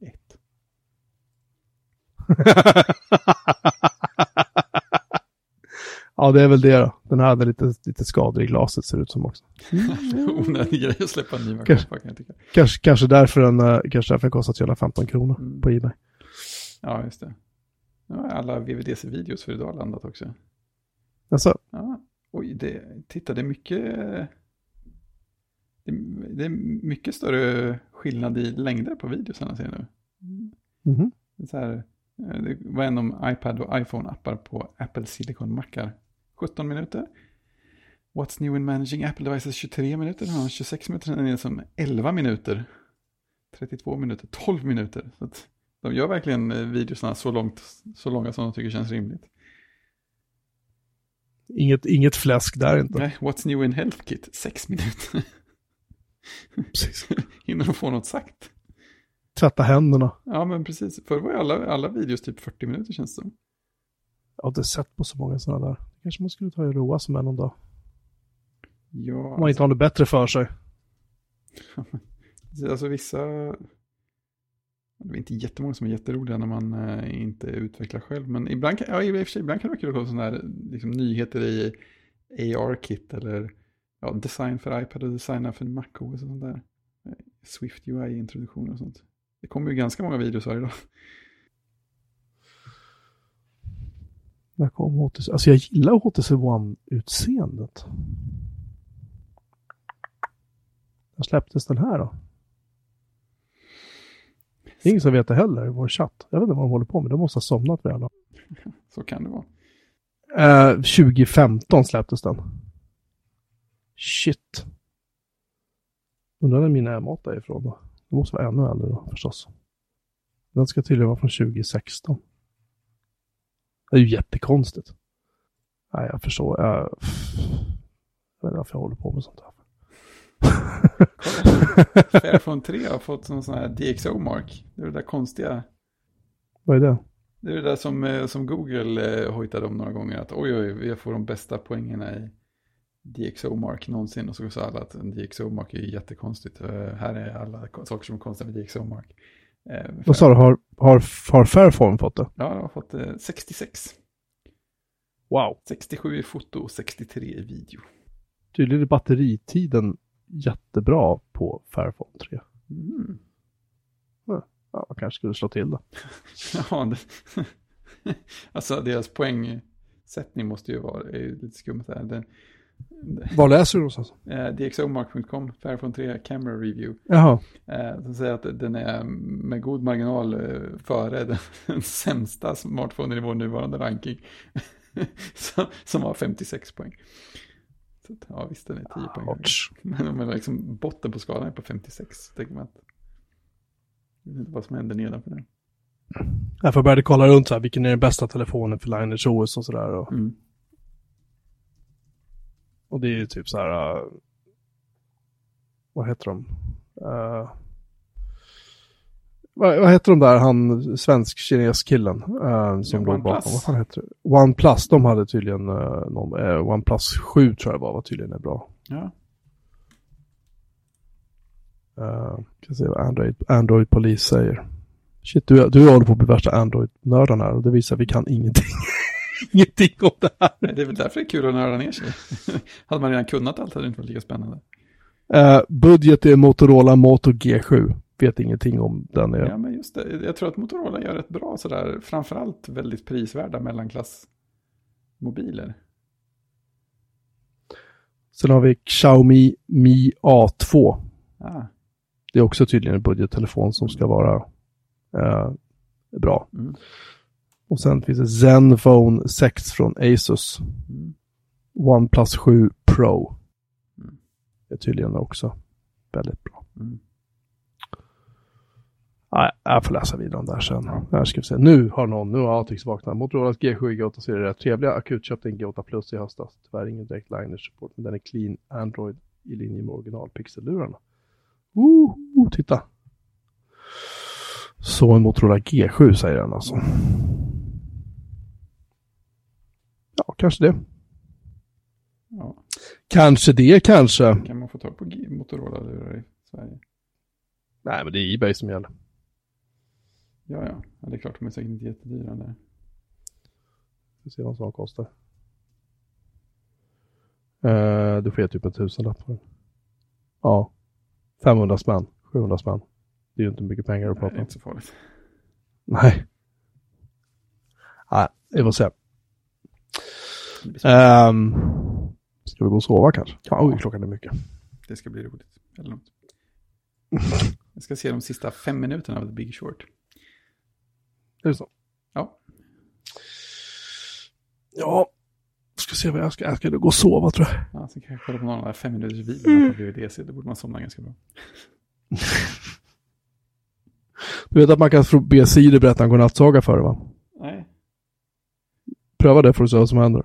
Ett. ja, det är väl det då. Den här hade lite, lite skador i glaset ser det ut som också. Onödig grej att släppa en ny Kanske. kan jag tycka. Kanske, kanske, därför den, eh, kanske därför den kostar 315 kronor Mm. på Ebay. Ja, just det. Nu har alla VVDC-videos för idag landat också. Alltså, Ja, oj, det, titta det är mycket... Det, det är mycket större skillnad i längder på videosarna ser jag nu. mhm. Det, är så här, eh, det var en om iPad och iPhone-appar på Apple Silicon-mackar. 17 minuter. What's new in managing Apple devices 23 minuter. Ja, 26 minuter. Sen är det som 11 minuter. 32 minuter. 12 minuter. Så de gör verkligen eh, videosarna så, långt, så långa som de tycker känns rimligt. inget, inget fläsk där inte. Nej, What's new in Health Kit? 6 minuter. Precis. Hinner de få något sagt? Tvätta händerna. Ja, men precis. Förr var ju alla, alla videos typ 40 minuter känns det som. Jag har inte sett på så många sådana där. Kanske man skulle ta och roa sig med någon dag. Ja, Om man inte har något bättre för sig. Alltså vissa, det är inte jättemånga som är jätteroliga när man eh, inte utvecklar själv. Men ibland kan, ja, i och för sig, ibland kan det vara kul att kolla sådana här liksom, nyheter i AR-kit eller ja, design för iPad och designa för MacOS och sånt där. Eh, Swift UI-introduktioner och sånt. Det kommer ju ganska många videos varje dag. När kom HTC? Alltså jag gillar HTC One-utseendet. När släpptes den här då? Det är ingen som vet det heller i vår chatt. Jag vet inte vad de håller på med. De måste ha somnat vid alla. Så kan det vara. Eh, 2015 släpptes den. Shit. Undrar när mina M8 är ifrån då. Det måste vara ännu äldre då förstås. Den ska tydligen vara från 2016. Det är ju jättekonstigt. Nej, jag förstår. Jag, jag vet inte varför jag håller på med sånt här. Fairphone 3 har fått någon sån här DxO-mark. Det är det där konstiga. Vad är det? Det är det där som, eh, som Google eh, hojtade om några gånger. Att oj, oj, vi får de bästa poängerna i DxO-mark någonsin. Och så sa alla att en DxO-mark är jättekonstigt. Eh, här är alla saker som är konstiga med DxO-mark. Eh, Vad sa du? Har, har, har Fairphone fått det? Ja, jag har fått eh, 66. Wow. 67 i foto och 63 i video. Tydligen är batteritiden jättebra på Fairphone 3. Mm. Ja, man kanske skulle slå till det. Ja, det, alltså deras poängsättning måste ju vara är ju lite skumt där. Den, Var läser du någonstans? eh, DxOmark.com, Fairphone 3 Camera Review. Jaha. Eh, som säger att den är med god marginal eh, före den, den sämsta smartphonen i vår nuvarande ranking. som, som har 56 poäng. Så, ja, visst den är 10 poäng. högre. Ouch. Men, men liksom botten på skalan är på 56. Tänker man att, jag vet inte vad som händer nedanför den. Jag började kolla runt så här, vilken är den bästa telefonen för Liners OS och sådär. Och, Mm. Och det är ju typ så här, uh, vad heter de? Uh, vad, vad heter de där, han svensk-kines killen uh, som Ja, låg bakom? Vad fan heter det? OnePlus, de hade tydligen, uh, någon, uh, OnePlus 7 tror jag det var, var tydligen är bra. Ja. Uh, ska se vad Android, Android Polis säger. Shit, du, du håller på att bli värsta Android-nörden här och det visar att vi kan ingenting. ingenting om det här. Nej, Det är väl därför det är kul att nörda ner sig. hade man redan kunnat allt hade det inte varit lika spännande. Uh, budget är Motorola Moto G7. Vet ingenting om den är. Ja, men just det. Jag tror att Motorola gör ett bra sådär, framförallt väldigt prisvärda mellanklassmobiler. Sen har vi Xiaomi Mi A2. Ah, Det är också tydligen en budgettelefon som ska vara eh, bra. mm. Och sen finns det Zenfone 6 från Asus. Mm. OnePlus 7 Pro. Mm. Det är tydligen också väldigt bra. Mm. Nej, jag får läsa vidare om det här sen. Här ska vi se. Nu har någon, nu har Atrix vaknat. Motorolas G7 G8 ser rätt trevliga. Akut köpte en G8 Plus i höstas. Tyvärr ingen direkt liner support, men den är clean Android i linje med originalpixellurarna. Ooh, titta! Så en Motorola G7 säger den alltså. Ja, kanske det. Ja. Kanske det, kanske. Kan man få tag på Motorola-lurar i Sverige? Nej, men det är Ebay som gäller. Ja, ja. ja. Det är klart, de är säkert inte jättedyra där. Vi ser vad som kostar. Uh, du får ge typ en tusenlapp för. Ja. 500 spänn. 700 spänn. Det är ju inte mycket pengar att Nej, prata det är om. inte så farligt. Nej. Nej, vi får se. Um, ska vi gå och sova kanske? Ja, oj, klockan är mycket. det ska bli roligt. Eller något. Jag ska se de sista fem minuterna av The Big Short. Är det så? Ja. Ja. Ska se vad jag ska, jag ska gå och sova tror jag. Ja, sen kan jag kolla på någon av de här fem minuters videorna på VVDC. Då borde man somna ganska bra. Du vet att man kan få be Siri berätta en godnattsaga för dig va? Nej. Pröva det för att se vad som händer.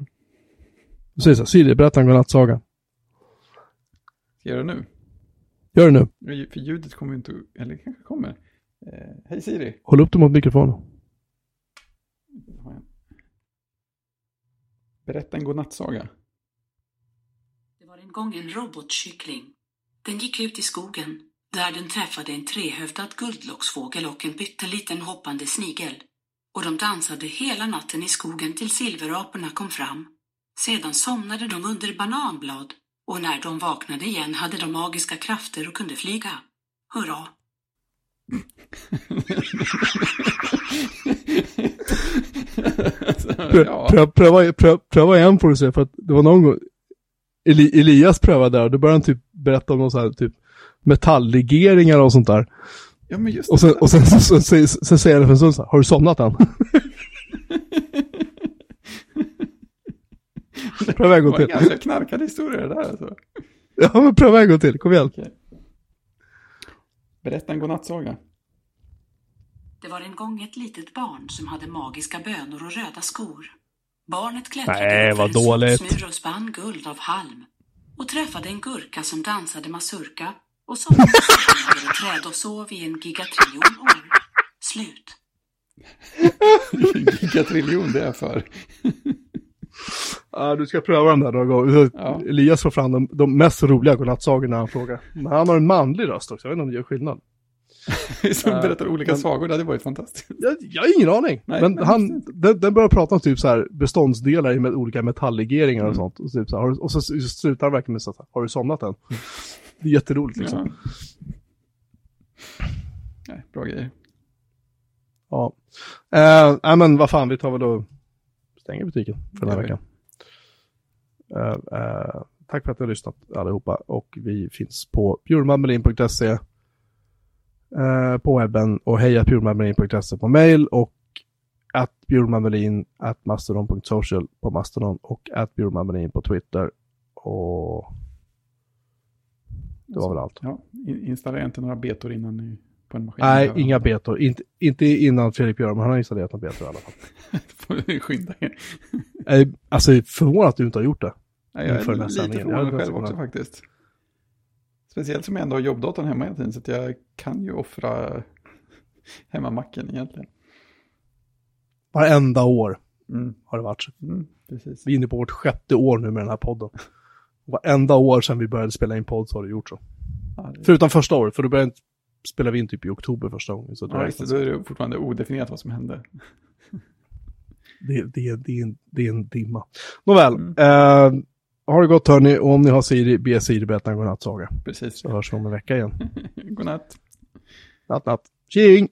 Du säger så här, Siri berätta en godnattsaga. Ska jag göra det nu? Gör det nu. För ljudet kommer ju inte, eller kanske kommer. Eh, hej Siri. Håll upp det mot mikrofonen. Berätta en godnattsaga. Det var en gång en robotkyckling. Den gick ut i skogen, där den träffade en trehövdad guldlocksfågel och en pytteliten hoppande snigel. Och de dansade hela natten i skogen till silveraporna kom fram. Sedan somnade de under bananblad, och när de vaknade igen hade de magiska krafter och kunde flyga. Hurra! Ja. pröva, prö, pröva igen får du se, för att det var någon gång Eli, Elias prövade där och då började han typ berätta om någon så här typ metalllegeringar och sånt där. ja, men just Och sen, och sen, så, så, så, så, så säger han för en stund så här, har du somnat än? pröva en det gång var till. en ganska knarkad historia det där alltså. Ja men pröva en gång till, kom igen. Okej. Berätta en godnattsaga. Det var en gång ett litet barn som hade magiska bönor och röda skor. Barnet klättrade Nej, vad för en dåligt. solsmur och spann guld av halm och träffade en gurka som dansade mazurka och somnade under ett träd och sov i en gigatriljon år. Slut. Gigatriljon, det är för. Ja, du ska pröva den där någon gång. Ja. Elias får fram de, de mest roliga godnattsagorna han frågar. Men han har en manlig röst också, jag vet inte om det gör skillnad. Som Ja, berättar olika men- sagor, det hade varit fantastiskt. Jag, jag har ingen aning. Nej, men men han, den, den börjar prata om typ så här beståndsdelar i med olika metalllegeringar och Mm. sånt. Och, typ så här, och så slutar han verkligen med så här, har du somnat än? Det är jätteroligt liksom. Ja. Nej, bra grejer. Ja. Eh, nej men vad fan, vi tar väl och stänger butiken för den här veckan. Eh, eh, tack för att ni har lyssnat allihopa och vi finns på bjurmanmelin.se eh, på webben och hejapjurmanmelin.se på mail och att bjurmanmelin at mastodon.social på Mastodon och att bjurmanmelin på Twitter och det var väl allt. Ja, in- installera inte några betor innan ni på en maskin. Nej, inga betor. Inte, inte innan Fredrik Björman, han har installerat några betor i alla fall. får skynda er. Alltså förvånad att du inte har gjort det. Nej, jag är lite förvånad själv också kunnat- faktiskt. Speciellt som jag ändå har jobbdatorn hemma hela tiden, så jag kan ju offra hemmamacken egentligen. Varenda år Mm, har det varit. mm, precis. Vi är inne på vårt sjätte år nu med den här podden. Varenda år sedan vi började spela in podd så har det gjort så. Ja, det, Förutom första året, för då började spela vi in typ i oktober första gången. Så ja, just det, då är det fortfarande odefinierat vad som hände. det, det, det, är en, det är en dimma. Nåväl, Mm. eh, har det gott hörni, och om ni har Siri, be Siri berätta en godnattsaga. Precis. Så hörs vi om en vecka igen. Godnatt. Natt, natt. Tjing!